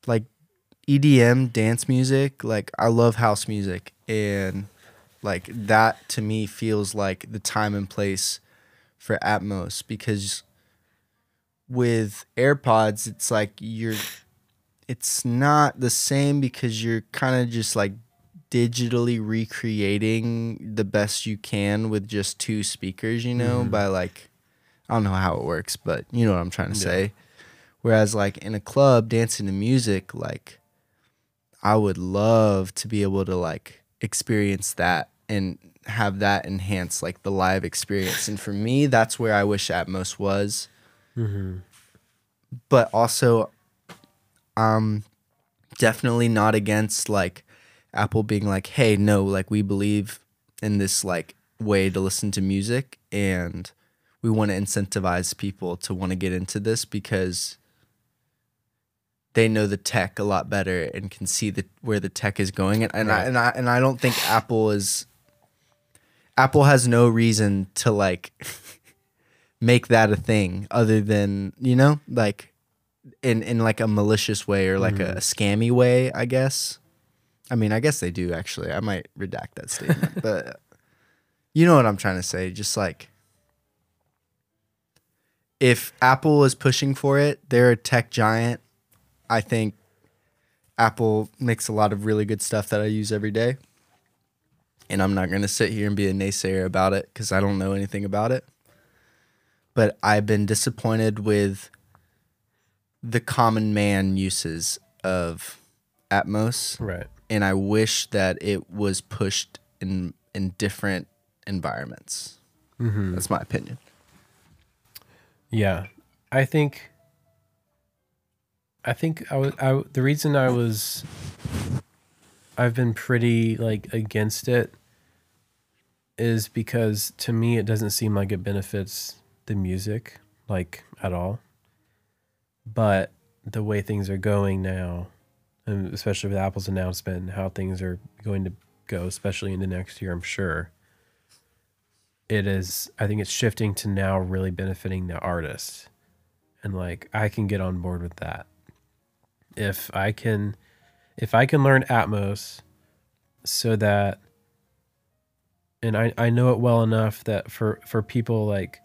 like EDM dance music, like I love house music and like that to me feels like the time and place for Atmos because with AirPods it's like you're it's not the same because you're kind of just like digitally recreating the best you can with just two speakers, you know, Mhm. by like I don't know how it works, but you know what I'm trying to Yeah. say. Whereas like in a club dancing to music, like I would love to be able to like experience that and have that enhance like the live experience. And for me, that's where I wish Atmos was. Mm-hmm. But also um definitely not against like Apple being like, "Hey, no, like we believe in this like way to listen to music and we want to incentivize people to want to get into this because they know the tech a lot better and can see the where the tech is going and, and I and I and I don't think Apple is Apple has no reason to like make that a thing other than, you know, like in in like a malicious way or like a mm. scammy way, I guess. I mean, I guess they do actually. I might redact that statement, but you know what I'm trying to say. Just like if Apple is pushing for it, they're a tech giant. I think Apple makes a lot of really good stuff that I use every day. And I'm not going to sit here and be a naysayer about it because I don't know anything about it. But I've been disappointed with the common man uses of Atmos Right. and I wish that it was pushed in in different environments. Mm-hmm. That's my opinion. Yeah, I think. I think I was. I the reason I was. I've been pretty like against it. Is because to me it doesn't seem like it benefits the music like at all. But the way things are going now, and especially with Apple's announcement, how things are going to go, especially into next year, I'm sure it is i think it's shifting to now really benefiting the artist and like i can get on board with that if i can if i can learn atmos so that and i i know it well enough that for for people like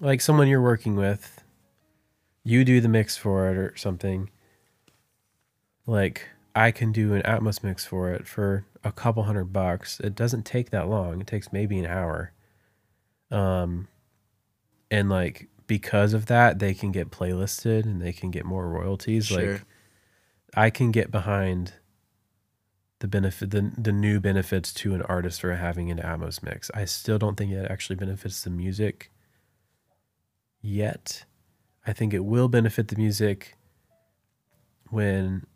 like someone you're working with you do the mix for it or something like i can do an atmos mix for it for a couple hundred bucks. It doesn't take that long. It takes maybe an hour. Um and like because of that they can get playlisted and they can get more royalties Sure. like i can get behind the benefit the, the new benefits to an artist for having an atmos mix. I still don't think it actually benefits the music yet. I think it will benefit the music when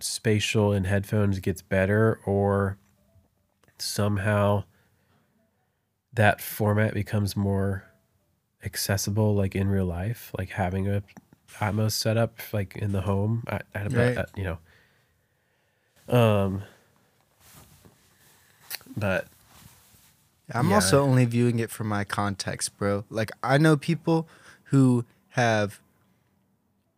spatial in headphones gets better or somehow that format becomes more accessible like in real life like having a atmos setup like in the home Right. you know um but I'm Yeah. also only viewing it from my context, bro. Like I know people who have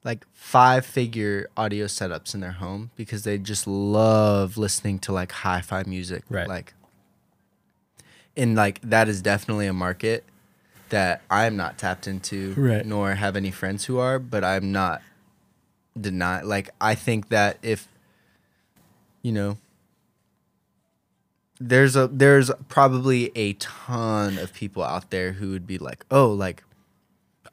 like five figure audio setups in their home because they just love listening to like hi-fi music. Right. Like and like that is definitely a market that I'm not tapped into Right. nor have any friends who are, but I'm not deny like I think that if you know there's a there's probably a ton of people out there who would be like, "Oh, like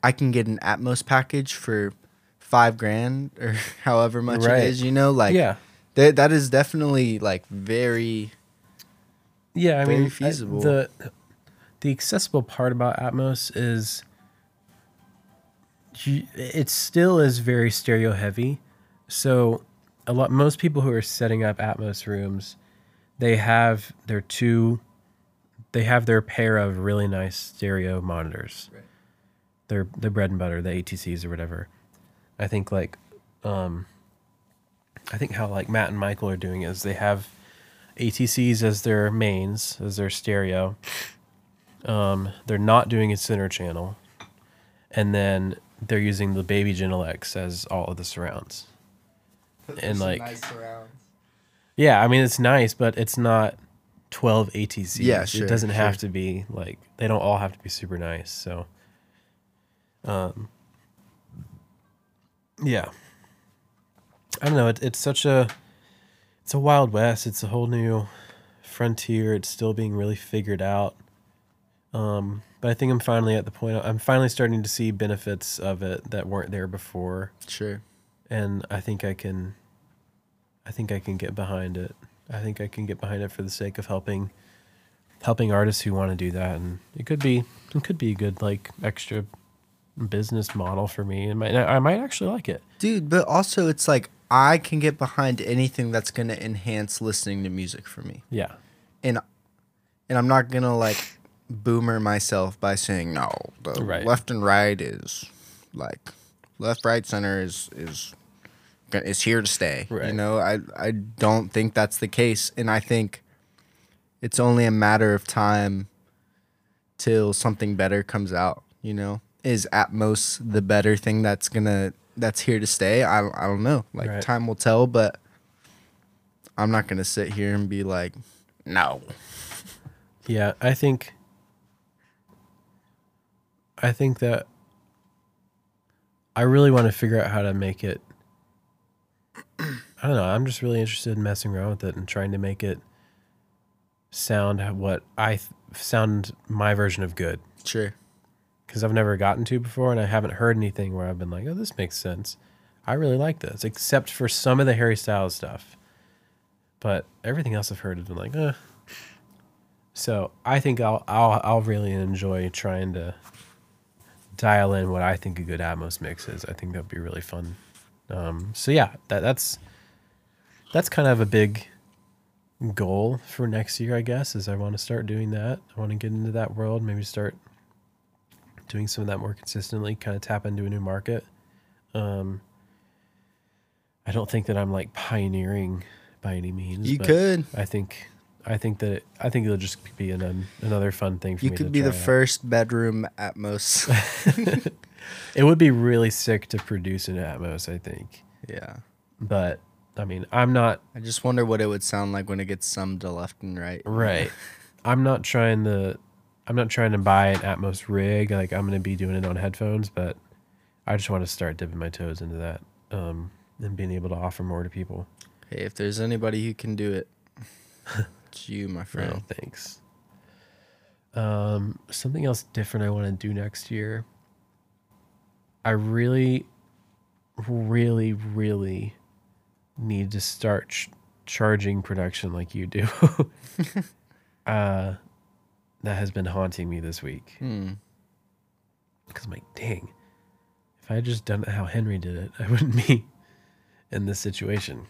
I can get an Atmos package for 5 grand or however much Right. it is, you know, like yeah that that is definitely like very Yeah, I Very mean I- feasible. the the accessible part about Atmos is it still is very stereo heavy. So a lot most people who are setting up Atmos rooms, they have their two they have their pair of really nice stereo monitors. Right. Their their bread and butter, the ATCs or whatever. I think like um I think how like Matt and Michael are doing is they have ATCs as their mains, as their stereo. Um, they're not doing a center channel, and then they're using the Baby Genelecs as all of the surrounds. and like yeah, I mean it's nice, but it's not 12 ATCs. Yeah, sure, it doesn't have to be like they don't all have to be super nice. So, um, yeah, I don't know. It, it's such a it's a wild west. It's a whole new frontier. It's still being really figured out. Um, but I think I'm finally at the point. I'm finally starting to see benefits of it that weren't there before Sure. and I think I can I think I can get behind it. I think I can get behind it for the sake of helping helping artists who want to do that and it could be it could be a good like extra business model for me and might, I might actually like it. Dude, but also it's like I can get behind anything that's going to enhance listening to music for me. Yeah. And and I'm not going to like boomer myself by saying no, the Right. left and right is like left right center is is is here to stay. You know, I I don't think that's the case and I think it's only a matter of time till something better comes out, you know? Is Atmos the better thing that's to that's here to stay? I I don't know. Like Right. time will tell, but I'm not to sit here and be like no. Yeah, I think I think that I really want to figure out how to make it I don't know, I'm just really interested in messing around with it and trying to make it sound what I th- sound my version of good Sure. because I've never gotten to before and I haven't heard anything where I've been like, "Oh, this makes sense." I really like this, except for some of the Harry Styles stuff. But everything else I've heard has been like, "Eh." So I think I'll I'll I'll really enjoy trying to dial in what I think a good Atmos mix is. I think that'd be really fun. Um, so yeah, that that's that's kind of a big goal for next year, I guess. Is I want to start doing that. I want to get into that world. Maybe start doing some of that more consistently, kind of tap into a new market. Um, I don't think that I'm like pioneering by any means. You but could. I think. I think that I think it'll just be an, an, another fun thing for You me. could to be the out. first bedroom Atmos. It would be really sick to produce an Atmos. I think, yeah. but I mean, I'm not I just wonder what it would sound like when it gets summed to left and right. right. I'm not trying to. I'm not trying to buy an Atmos rig. Like I'm going to be doing it on headphones, but I just want to start dipping my toes into that um, and being able to offer more to people. Hey, if there's anybody who can do it, it's you, my friend. thanks. Um, something else different I want to do next year. I really, really, really need to start ch- charging production like you do. uh, that has been haunting me this week Hmm. because I'm like, dang, if I had just done it how Henry did it, I wouldn't be in this situation.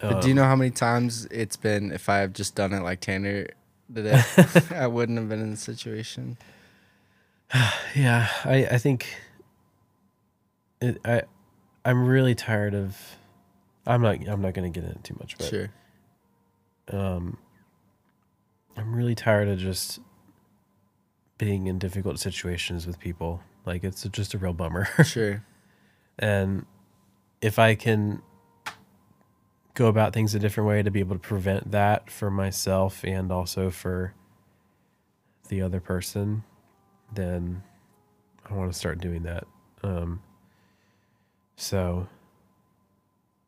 But do you Um, know how many times it's been if I have just done it like Tanner did it, I wouldn't have been in the situation. Yeah, I I think it, I I'm really tired of. I'm not I'm not gonna get into too much, but Sure. um, I'm really tired of just being in difficult situations with people. Like it's just a real bummer. Sure. and if I can go about things a different way to be able to prevent that for myself and also for the other person, then I want to start doing that. Um, so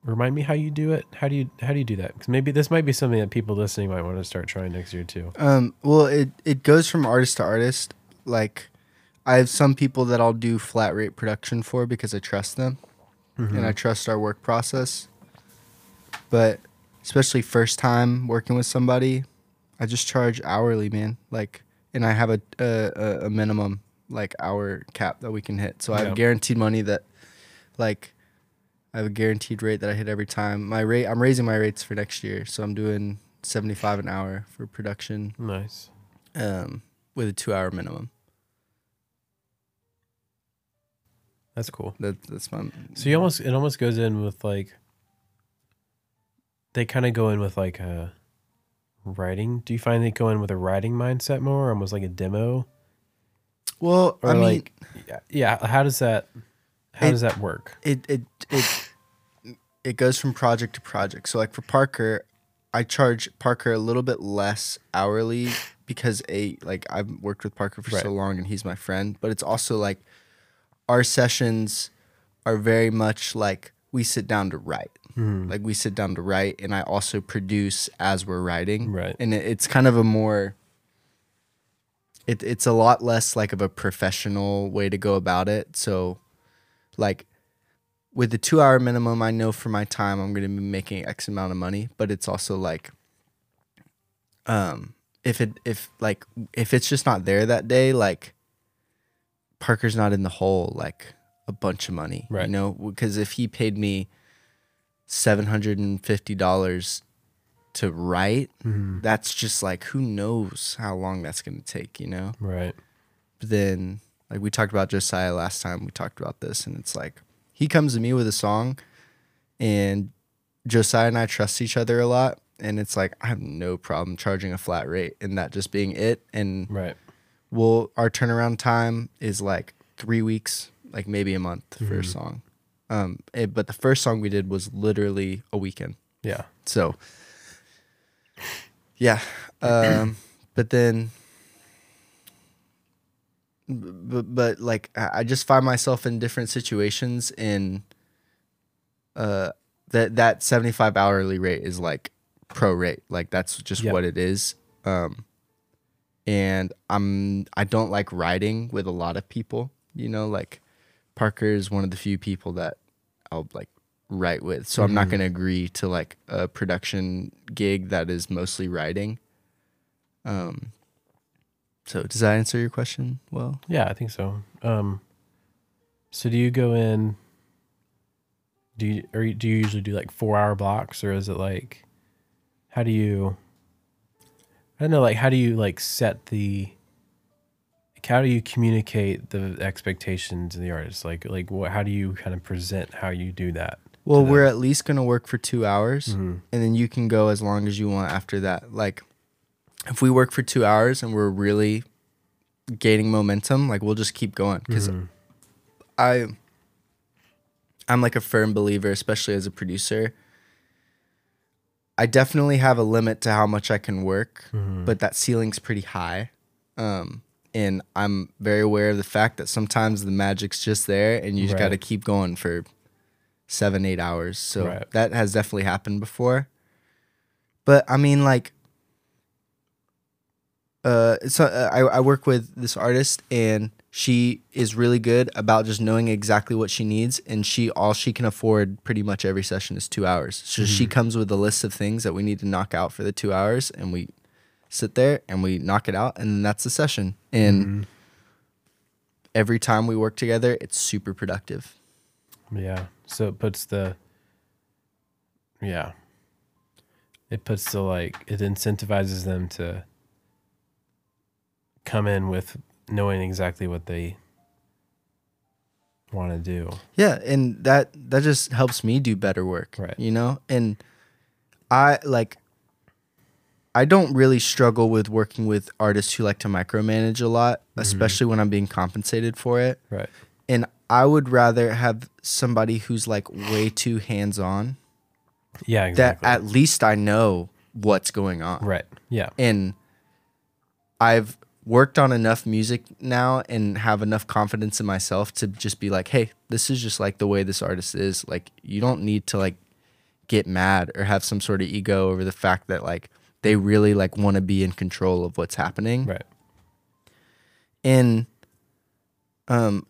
remind me how you do it. How do you how do you do that? Because maybe this might be something that people listening might want to start trying next year too. Um, well, it, it goes from artist to artist. Like, I have some people that I'll do flat rate production for because I trust them and I trust our work process. But especially first time working with somebody, I just charge hourly, man. Like, and I have a a, a- minimum like hour cap that we can hit. So I have guaranteed money that, like, I have a guaranteed rate that I hit every time. My rate, I'm raising my rates for next year, so I'm doing seventy five an hour for production Nice. um, with a two hour minimum. That's cool. That, that's fun. So you almost it almost goes in with like they kind of go in with like a writing. Do you find they go in with a writing mindset more, or almost like a demo, well, or I mean, like yeah, yeah? How does that how It- does that work? it it it it goes from project to project. So like for Parker, I charge Parker a little bit less hourly because a like I've worked with Parker for so long and he's my friend, but it's also like our sessions are very much like we sit down to write. Mm-hmm. Like we sit down to write and I also produce as we're writing. Right. And it, it's kind of a more it, it's a lot less like of a professional way to go about it. So like with the two hour minimum, I know for my time I'm gonna be making X amount of money, but it's also like um if it if like if it's just not there that day, like Parker's not in the hole like a bunch of money. Right. You know, because if he paid me seven hundred and fifty dollars to write, Mm-hmm. that's just like who knows how long that's gonna take, you know? Right. But then like we talked about Josiah last time we talked about this and it's like he comes to me with a song and Josiah and I trust each other a lot and it's like I have no problem charging a flat rate and that just being it and Right. we'll our turnaround time is like 3 weeks like maybe a month for a song. Um it, but the first song we did was literally a weekend. Yeah. So, yeah. Um, but then, but, but like, I I just find myself in different situations in, uh, that, that 75 hourly rate is like pro rate. Like that's just Yep. what it is. Um, and I'm, I don't like riding with a lot of people, you know, like Parker is one of the few people that I'll like write with. So I'm not going to agree to like a production gig that is mostly writing. Um so does that answer your question well? Yeah, I think so. Um, so do you go in? Do you or do you usually do like four hour blocks or is it like? How do you? I don't know. Like, how do you like set the? How do you communicate the expectations of the artist? Like, like what? How do you kind of present how you do that? Well, we're at least going to work for 2 hours Mhm. and then you can go as long as you want after that. Like if we work for 2 hours and we're really gaining momentum, like we'll just keep going cuz Mhm. I I'm like a firm believer, especially as a producer. I definitely have a limit to how much I can work, Mm-hmm. but that ceiling's pretty high. Um, and I'm very aware of the fact that sometimes the magic's just there and you just Right. got to keep going for seven, eight hours. So Right. that has definitely happened before. But I mean, like, uh, so uh, I, I work with this artist and she is really good about just knowing exactly what she needs and she all she can afford pretty much every session is two hours so she comes with a list of things that we need to knock out for the two hours and we sit there and we knock it out and then that's the session and mm-hmm. every time we work together it's super productive Yeah. So it puts the Yeah. It puts the like it incentivizes them to come in with knowing exactly what they want to do. Yeah, and that that just helps me do better work. Right. You know? And I like I don't really struggle with working with artists who like to micromanage a lot, mm-hmm. especially when I'm being compensated for it. Right. And I would rather have somebody who's like way too hands-on Yeah, that at least I know what's going on. right. Yeah. And I've worked on enough music now and have enough confidence in myself to just be like, hey, this is just like the way this artist is. Like, you don't need to like get mad or have some sort of ego over the fact that like they really like want to be in control of what's happening. Right. And um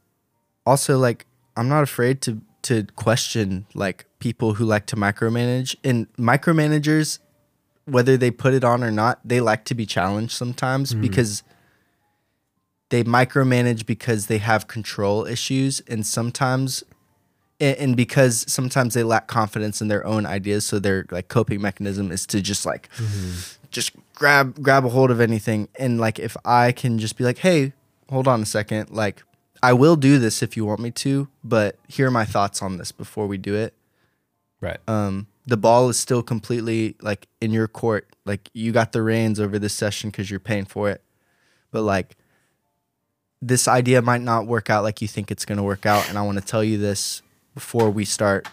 also like I'm not afraid to to question like people who like to micromanage and micromanagers whether they put it on or not, they like to be challenged sometimes because they micromanage because they have control issues and sometimes and, and because sometimes they lack confidence in their own ideas so their like coping mechanism is to just like just grab grab a hold of anything. And like if i can just be like hey hold on a second. Like i will do this if you want me to but here are my thoughts on this before we do it. Right. um the ball is still completely like in your court. Like you got the reins over this session because you're paying for it. But like this idea might not work out like you think it's going to work out and i want to tell you this before we start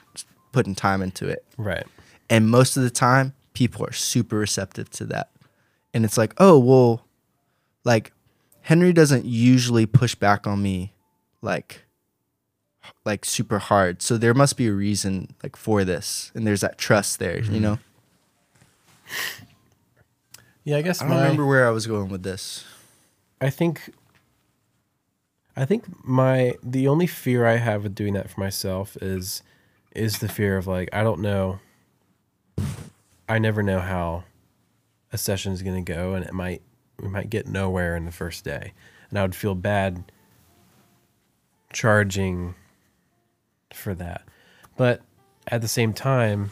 putting time into it. Right. And most of the time, people are super receptive to that. And it's like, oh, well, like Henry doesn't usually push back on me like like super hard. So there must be a reason like for this. And there's that trust there, you mm-hmm. know? Yeah, I guess I don't my, remember where I was going with this. I think I think my the only fear I have with doing that for myself is is the fear of like I don't know I never know how a session is going to go and it might we might get nowhere in the first day and I would feel bad charging for that. But at the same time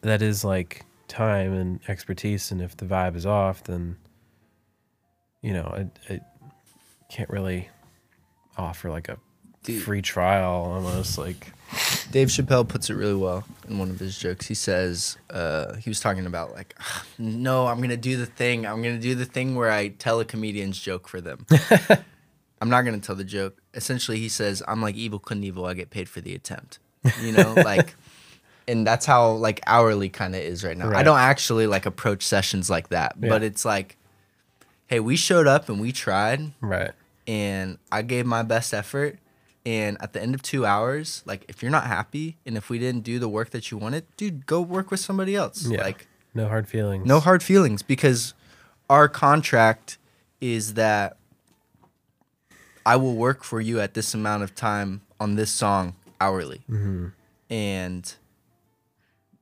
that is like time and expertise and if the vibe is off then you know, I, I can't really offer like a Dude. free trial almost like Dave Chappelle puts it really well in one of his jokes. He says, uh, he was talking about like, "Ah, no, I'm gonna do the thing. I'm gonna do the thing where I tell a comedian's joke for them. I'm not gonna tell the joke. Essentially, he says, I'm like Evel Knievel. I get paid for the attempt. You know, like, and that's how like hourly kind of is right now. I don't actually like approach sessions like that, but it's like, hey, we showed up and we tried right. And I gave my best effort. And at the end of two hours, like if you're not happy and if we didn't do the work that you wanted, dude, go work with somebody else. Yeah. Like No hard feelings. no hard feelings because our contract is that I will work for you at this amount of time on this song hourly. Mm-hmm. And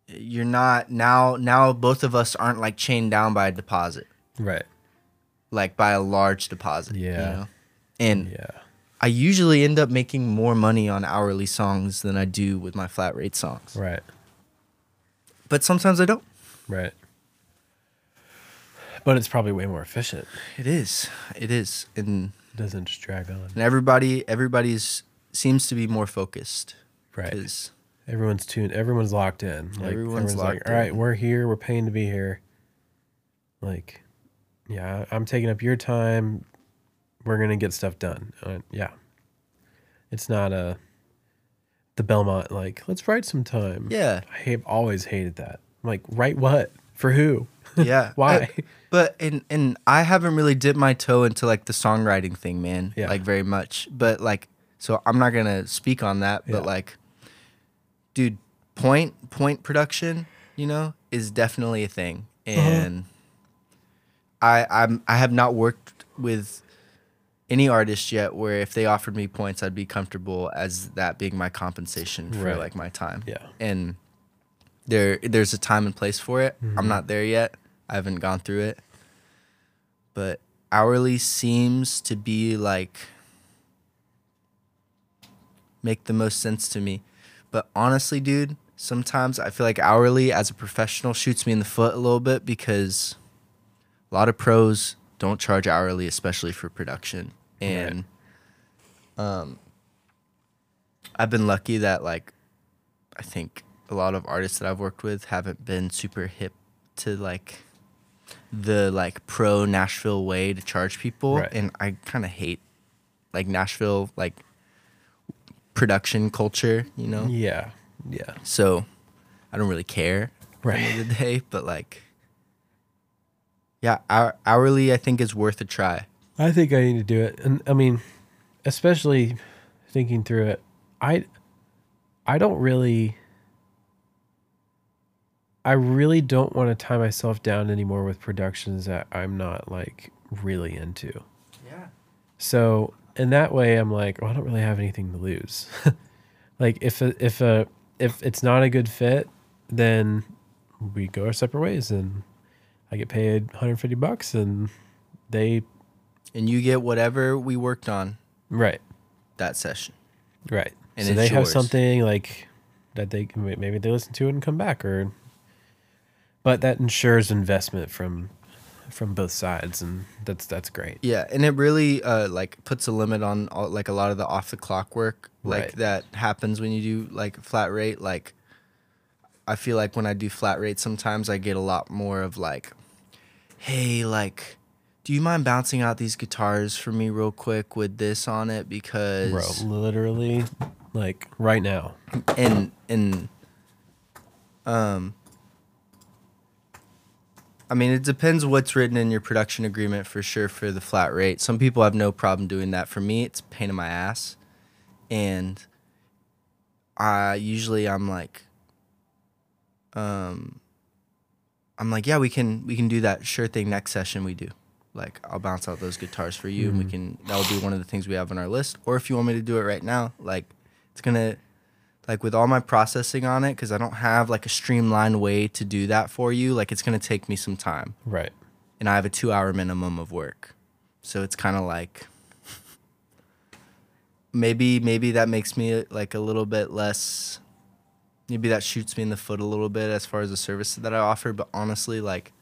you're not now now both of us aren't like chained down by a deposit, Right. like by a large deposit. you Yeah. know? And Yeah. I usually end up making more money on hourly songs than I do with my flat rate songs. Right. But sometimes I don't. Right. But it's probably way more efficient. It is. It is. And It doesn't just drag on. and everybody everybody's seems to be more focused. Right. Everyone's tuned. Everyone's locked in. Like, Everyone's everyone's locked like, all right, in. we're here. We're paying to be here. Like, yeah, I'm taking up your time. We're gonna get stuff done. Uh, yeah, it's not a the Belmont like let's write some time. Yeah. I have always hated that. I'm like, write what for who? Yeah. Why? Uh, but and and I haven't really dipped my toe into like the songwriting thing, man. Yeah. Like very much. But like so I'm not gonna speak on that. But Yeah. like dude, point point production, you know, is definitely a thing. Uh-huh. And I I'm I have not worked with any artist yet where if they offered me points I'd be comfortable as that being my compensation for Right. like my time. Yeah. And there there's a time and place for it. Mm-hmm. I'm not there yet. I haven't gone through it. But hourly seems to be like make the most sense to me. But honestly, dude, sometimes I feel like hourly as a professional shoots me in the foot a little bit because a lot of pros don't charge hourly, especially for production. And um I've been lucky that like I think a lot of artists that I've worked with haven't been super hip to like the like pro Nashville way to charge people Right. and I kind of hate like Nashville like production culture, you know? Yeah, yeah, So I don't really care at the Right. end of the day, but like yeah, hour- hourly I think is worth a try. I think I need to do it, and I mean, especially thinking through it, I, I don't really, I really don't want to tie myself down anymore with productions that I'm not like really into. Yeah. So in that way, I'm like, well, I don't really have anything to lose. like if a, if a if it's not a good fit, then we go our separate ways, and I get paid 150 bucks, and they And you get whatever we worked on right. that session. Right. And so they have something like that they can maybe they listen to it and come back or but that ensures investment from from both sides and that's that's great. Yeah, and it really uh, like puts a limit on all, like a lot of the off the clock work like Right. that happens when you do like flat rate. Like, I feel like when I do flat rate, sometimes I get a lot more of like, hey, like, do you mind bouncing out these guitars for me real quick with this on it because Bro, literally like right now. and and um I mean it depends what's written in your production agreement for sure for the flat rate. Some people have no problem doing that. For me it's a pain in my ass. And I usually I'm like um I'm like, yeah, we can we can do that. Sure thing next session we do. Like I'll bounce out those guitars for you and we mm-hmm. can that'll be one of the things we have on our list. Or if you want me to do it right now, like it's gonna like with all my processing on it because i don't have like a streamlined way to do that for you like it's to take me some time Right. and i have a two hour minimum of work so it's kind of like maybe maybe that makes me like a little bit less maybe that shoots me in the foot a little bit as far as the service that i offer but honestly like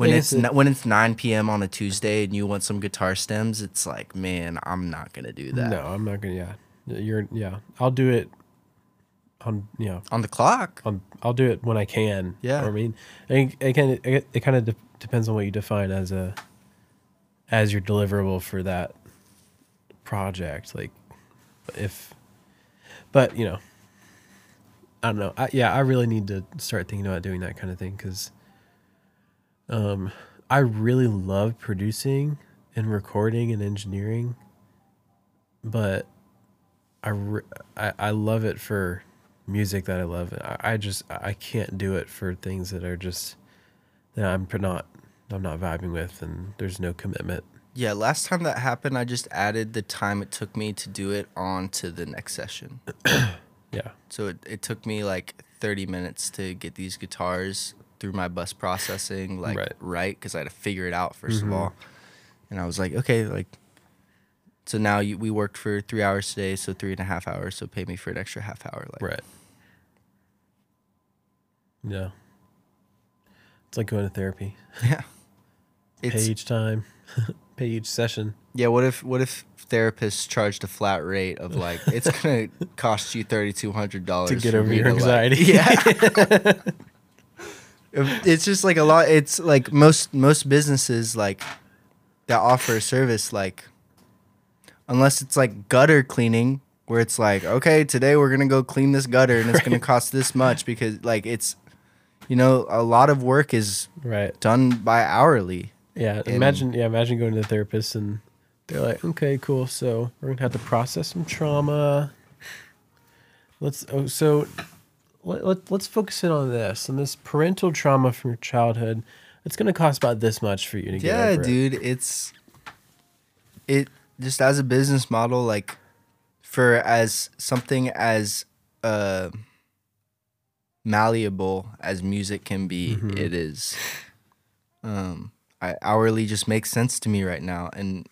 when it's when it's 9 p.m on a tuesday and you want some guitar stems it's like man i'm not gonna do that No, I'm not gonna. Yeah, you're. Yeah, I'll do it. On you know, on the clock on, I'll do it when I can. Yeah. I mean, I think it kind of it, it kind of de- depends on what you define as a as your deliverable for that project. Like, if, but you know, I don't know. I, yeah, I really need to start thinking about doing that kind of thing because, um, I really love producing and recording and engineering, but I, re- I, I love it for music that I love. I, I just I can't do it for things that are just that I'm not I'm not vibing with, and there's no commitment. Yeah, last time that happened, I just added the time it took me to do it on to the next session. Yeah, So it, it took me like 30 minutes to get these guitars through my bus processing, like Right. right, because I had to figure it out 1st of mm-hmm. all. And I was like, okay, like, so now you, we worked for three hours today, so three and a half hours, so pay me for an extra half hour. Like, right. Yeah, it's like going to therapy. Yeah. Pay each time, pay each session. yeah. What if what if therapists charged a flat rate of like it's gonna cost you thirty two hundred dollars To get over your anxiety. yeah. It's just like a lot. It's like most most businesses like that offer a service like unless it's like gutter cleaning where it's like okay today we're gonna go clean this gutter and it's gonna cost this much because like it's you know a lot of work is Right. done by hourly. Yeah. Imagine. Yeah. Imagine going to the therapist and they're like, okay, cool. So we're gonna have to process some trauma. Let's. Oh, so let, let, let's focus in on this and this parental trauma from your childhood. It's gonna cost about this much for you to get Yeah, over it. dude, it's it just as a business model, like for as something as uh malleable as music can be, Mm-hmm. it is um I hourly just makes sense to me right now and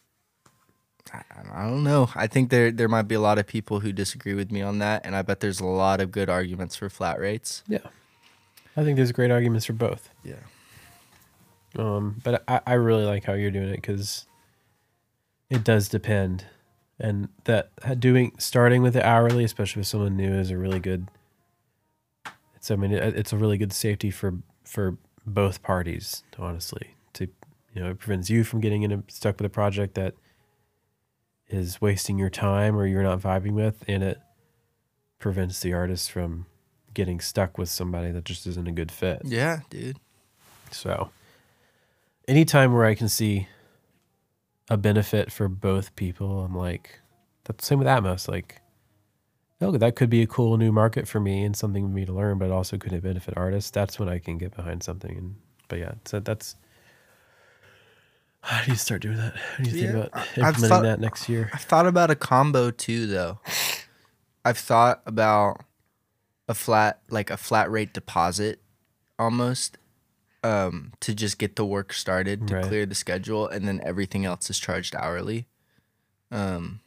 I, I don't know. I think there there might be a lot of people who disagree with me on that, and I bet there's a lot of good arguments for flat rates. Yeah. I think there's great arguments for both. Yeah. Um, but I, I really like how you're doing it because it does depend, and that uh, doing starting with the hourly, especially with someone new, is a really good. It's I mean it, it's a really good safety for for both parties. Honestly, to you know it prevents you from getting in a, stuck with a project that is wasting your time or you're not vibing with, and it prevents the artist from getting stuck with somebody that just isn't a good fit. Yeah, dude. So, anytime where I can see a benefit for both people, I'm like, that's the same with Atmos. Like, oh, that could be a cool new market for me and something for me to learn, but it also could benefit artists. That's when I can get behind something. And but yeah, so that's. I do you start doing that. I need to think about implementing thought- that next year. I've thought about a combo too, though. I've thought about a flat, like a flat rate deposit, almost, um, to just get the work started to Right. clear the schedule, and then everything else is charged hourly. Um,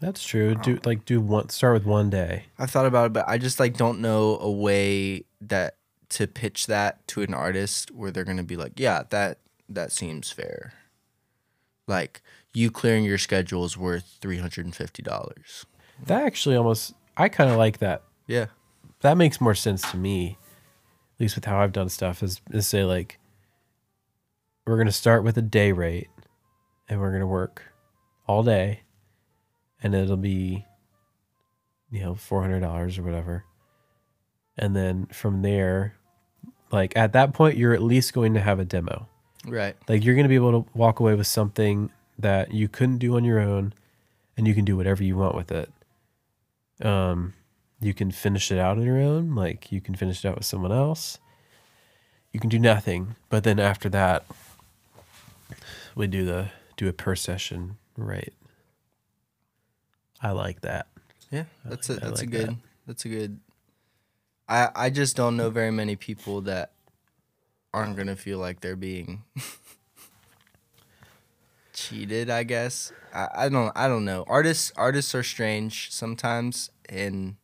That's true. Do like do one start with one day. I've thought about it, but I just like don't know a way that to pitch that to an artist where they're gonna be like, yeah, that that seems fair. Like you clearing your schedule is worth three hundred and fifty dollars. That actually almost I kind of like that Yeah. that makes more sense to me, at least with how I've done stuff, is, is say like we're gonna start with a day rate and we're gonna work all day and it'll be you know $400 or whatever and then from there like at that point you're at least going to have a demo Right. like you're going to be able to walk away with something that you couldn't do on your own and you can do whatever you want with it um you can finish it out on your own like you can finish it out with someone else you can do nothing but then after that we do the do a per session rate i like that Yeah, that's a like- I that's a good that. that's a good. I I just don't know very many people that aren't gonna feel like they're being cheated. I guess I, I don't I don't know. Artists artists are strange sometimes, and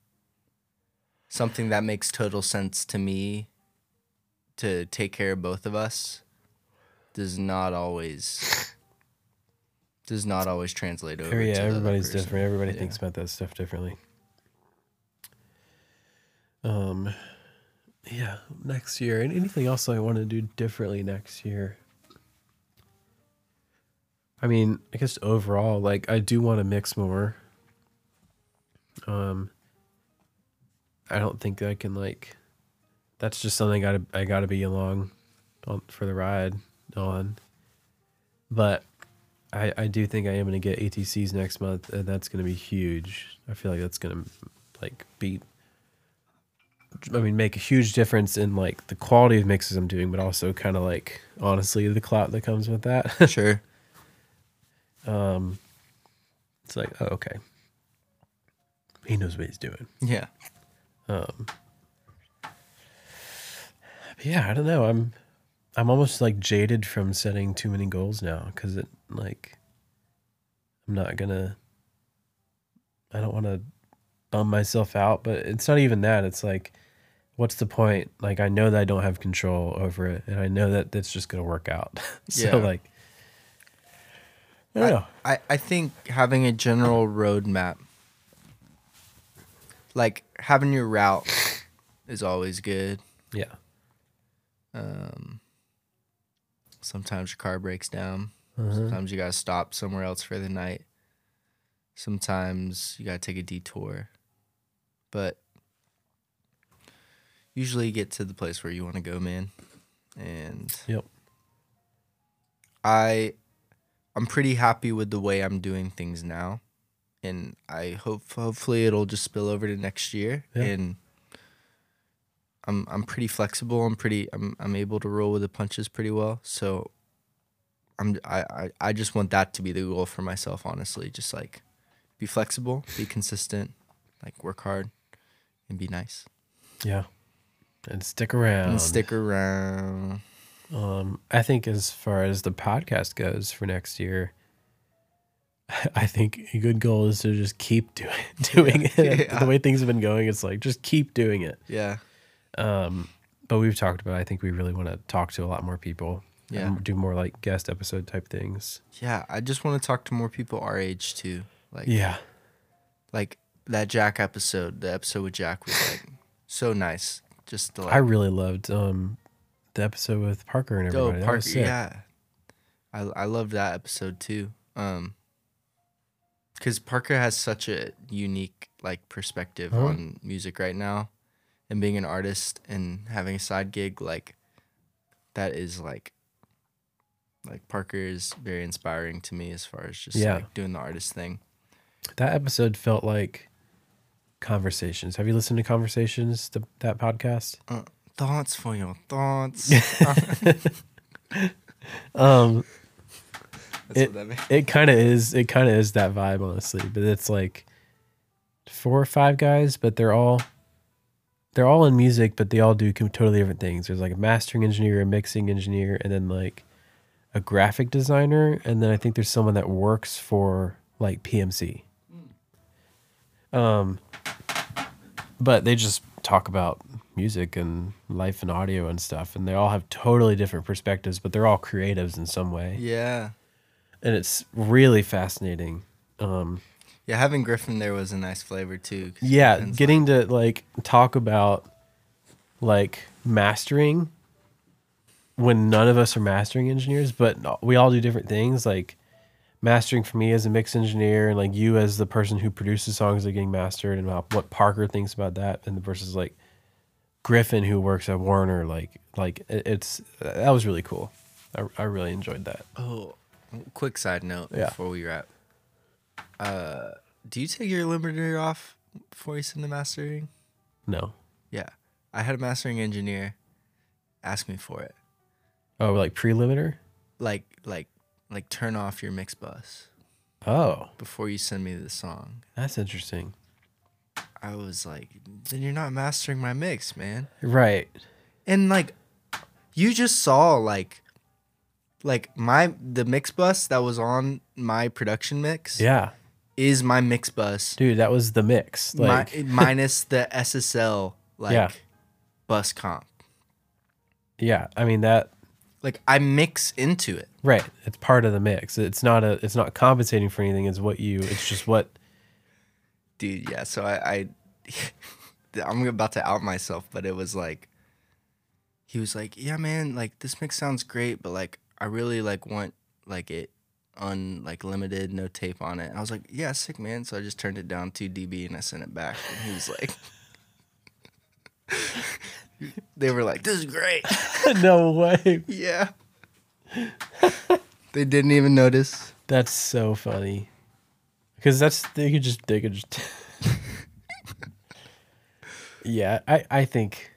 something that makes total sense to me to take care of both of us does not always does not always translate over. yeah everybody's different everybody Yeah. thinks about that stuff differently um yeah next year and anything else i want to do differently next year i mean i guess overall like i do want to mix more um i don't think i can like that's just something i gotta i gotta be along on for the ride on but I, I do think I am to get ATCs next month, and that's to be huge. I feel like that's to like beat. I mean, make a huge difference in like the quality of mixes I'm doing, but also kind of like honestly the clout that comes with that. Sure. um, it's like, oh, okay, he knows what he's doing. Yeah. Um, but yeah, I don't know. I'm I'm almost like jaded from setting too many goals now because it like I'm not gonna. I don't want to bum myself out, but it's not even that. It's like, what's the point? Like I know that I don't have control over it, and I know that that's just gonna work out. so Yeah. like, I don't. I, I think having a general roadmap, like having your route, is always good. Yeah, Um, sometimes your car breaks down. Uh-huh. Sometimes you gotta stop somewhere else for the night. Sometimes you gotta take a detour, but usually you get to the place where you want to go, man. And Yep. I I'm pretty happy with the way I'm doing things now. And I hope hopefully it'll just spill over to next year. Yeah. And I'm I'm pretty flexible. I'm pretty I'm I'm able to roll with the punches pretty well. So I'm I, I, I just want that to be the goal for myself, honestly. Just like be flexible, be consistent, like work hard and be nice. yeah, and stick around And stick around. Um, I think as far as the podcast goes for next year, I think a good goal is to just keep doing doing it. Yeah. The way things have been going, it's like just keep doing it. Yeah. Um, but we've talked about. I think we really want to talk to a lot more people. Yeah. and do more like guest episode type things. Yeah. I just want to talk to more people our age too. Like Yeah, like that Jack episode, the episode with Jack was like so nice. Just like I really loved um the episode with Parker and everybody. That Parker. Yeah, I I loved that episode too. Um, because Parker has such a unique like perspective Uh-huh. on music right now, and being an artist and having a side gig like that is like like Parker is very inspiring to me as far as just Yeah. like doing the artist thing. That episode felt like conversations. Have you listened to conversations? The, that podcast. Uh, thoughts for your thoughts. Um, That's It- what that means. it kind of is it kind of is that vibe honestly but it's like four or five guys but they're all they're all in music but they all do totally different things there's like a mastering engineer a mixing engineer and then like a graphic designer and then i think there's someone that works for like pmc um but they just talk about music and life and audio and stuff and they all have totally different perspectives but they're all creatives in some way Yeah. and it's really fascinating. Um, Yeah, having Griffin there was a nice flavor too. yeah, getting to like talk about like mastering when none of us are mastering engineers, but we all do different things. Like mastering for me as a mix engineer and like you as the person who produces songs that are getting mastered and what Parker thinks about that and versus like Griffin who works at Warner like like it's that was really cool. I, I really enjoyed that. Oh, quick side note Yeah. before we wrap. Uh, do you take your limiter off before you send the mastering? No. Yeah, I had a mastering engineer ask me for it. Oh, like pre-limiter? Like, like, like, turn off your mix bus Oh, before you send me the song. that's interesting. I was like, then you're not mastering my mix, man. Right. And like, you just saw like, like my the mix bus that was on my production mix Yeah. is my mix bus Dude, that was the mix. Like mi- minus the SSL like Yeah. bus comp. yeah, I mean that Like I mix into it. right. It's part of the mix. It's not a it's not compensating for anything. It's what you it's just what Dude, yeah. So I, I I'm about to out myself, but it was like he was like, Yeah, man, like this mix sounds great, but like I really like want like it on like limited, no tape on it. I was like, Yeah, sick man. So I just turned it down two dB and I sent it back. And he was like They were like, This is great. no way. yeah. they didn't even notice. That's so funny. Because that's they could just they could just Yeah, I I think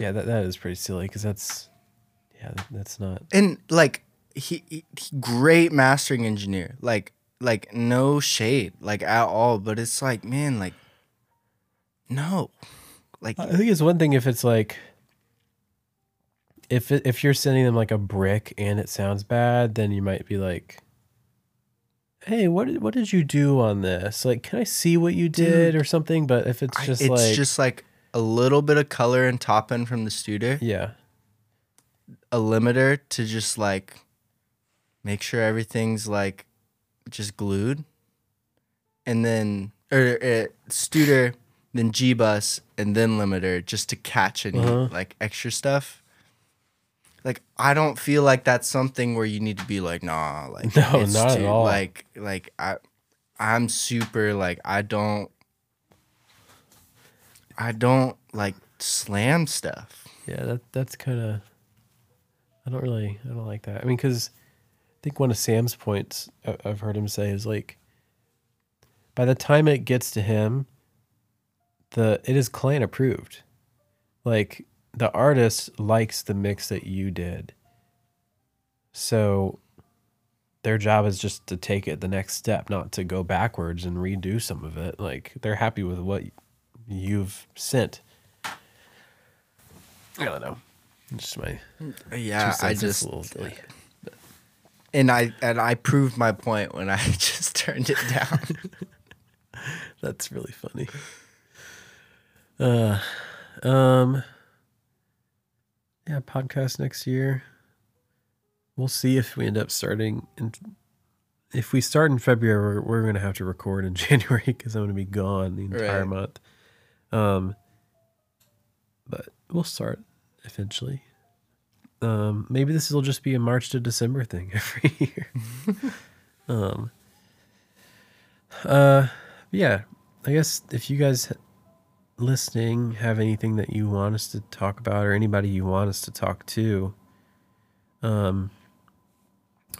yeah, that that is pretty silly cuz that's yeah, that's not and like he, he great mastering engineer like like no shade like at all but it's like man like no like I think it's one thing if it's like if it, if you're sending them like a brick and it sounds bad, then you might be like, "Hey, what did, what did you do on this? Like, can I see what you did or something?" But if it's I- just it's like, just like a little bit of color and top end from the studio yeah, a limiter to just like make sure everything's like just glued and then or uh, studer then G bus and then limiter just to catch any Uh-huh. like extra stuff. Like I don't feel like that's something where you need to be like nah like No, not at all. like like I I'm super like I don't I don't like slam stuff. yeah, that that's kind of. I don't really, I don't like that. I mean, because I think one of Sam's points I- I've heard him say is like, by the time it gets to him, the it is client approved. Like the artist likes the mix that you did. So their job is just to take it the next step, not to go backwards and redo some of it. Like they're happy with what you've sent. I don't know. It's just my Yeah, I just silly. and I and I proved my point when I just turned it down. That's really funny. Uh, um, yeah, podcast next year. We'll see if we end up starting. In, if we start in February, we're, we're going to have to record in January because I'm going to be gone the entire Right. month. Um, but we'll start eventually. Um, maybe this will just be a March to December thing every year. um, uh, yeah, I guess if you guys listening have anything that you want us to talk about or anybody you want us to talk to, um,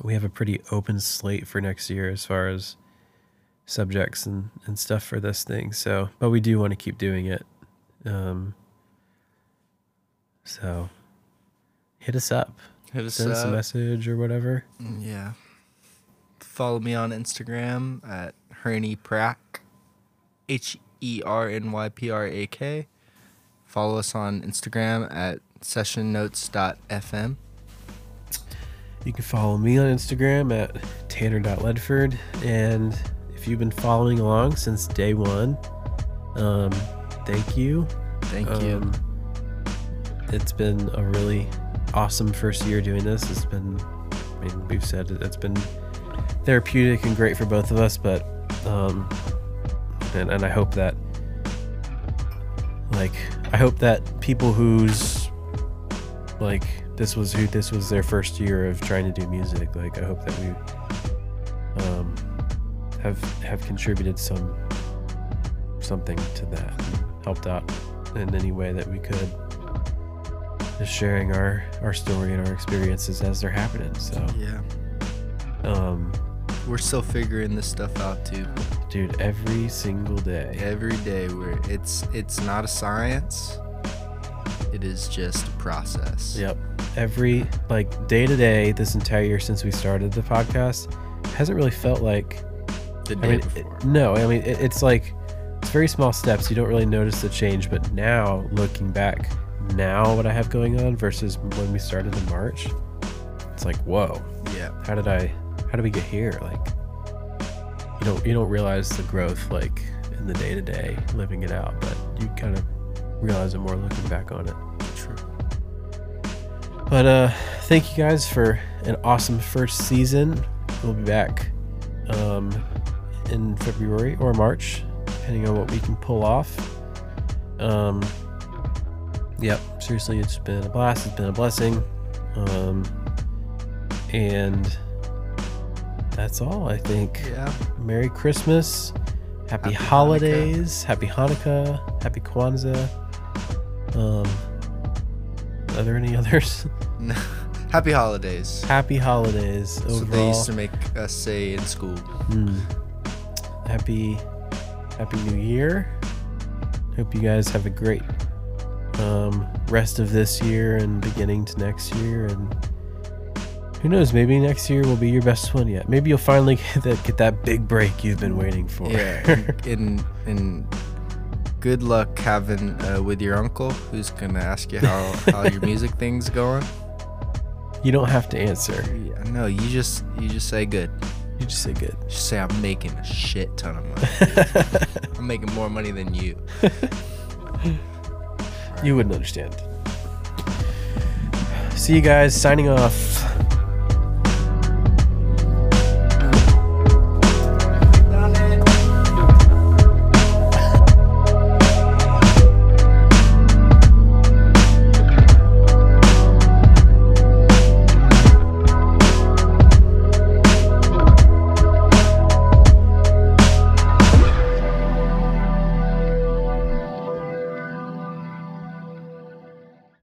we have a pretty open slate for next year as far as subjects and, and stuff for this thing. So, but we do want to keep doing it. Um, so hit us up, Hit us send us a message or whatever. Yeah. Follow me on Instagram at Herny Prak, H E R N Y P R A K. Follow us on Instagram at sessionnotes.fm. You can follow me on Instagram at tanner.ledford. And if you've been following along since day one, um, thank you. Thank you. Um, it's been a really awesome first year doing this. It's been, I mean, we've said it, it's been therapeutic and great for both of us, but, um, and, and I hope that, like, I hope that people who's, like, this was who this was their first year of trying to do music. Like, I hope that we um, have have contributed some something to that, helped out in any way that we could. Just sharing our our story and our experiences as they're happening. So, Yeah. um, We're still figuring this stuff out too. dude, every single day. Every day we're it's it's not a science. It is just a process. Yep. Every like day to day, this entire year since we started the podcast, hasn't really felt like. The I mean, before. it- no, I mean it, it's like it's very small steps. You don't really notice the change, but now looking back, now what I have going on versus when we started in March, it's like whoa, yeah. how did I, how do we get here? Like, you don't you don't realize the growth like in the day to day living it out, but you kind of realize it more looking back on it. True. But uh thank you guys for an awesome first season. We'll be back um in February or March, depending on what we can pull off. Um Yep, seriously it's been a blast, it's been a blessing. Um and that's all I think. Yeah. Merry Christmas. Happy, Happy holidays. Happy Hanukkah. Happy Kwanzaa. Um, are there any others? No. Happy holidays. Happy holidays So they used to make us say in school. Mm. Happy, happy New Year. Hope you guys have a great um, rest of this year and beginning to next year. And who knows? Maybe next year will be your best one yet. Maybe you'll finally get that, get that big break you've been waiting for. Yeah. in in good luck having uh, with your uncle who's gonna ask you how, how your music thing's going. you don't have to answer. Yeah, no, you just you just say good. You just say good. Just say I'm making a shit ton of money. I'm making more money than you. You wouldn't understand. See you guys. Signing off.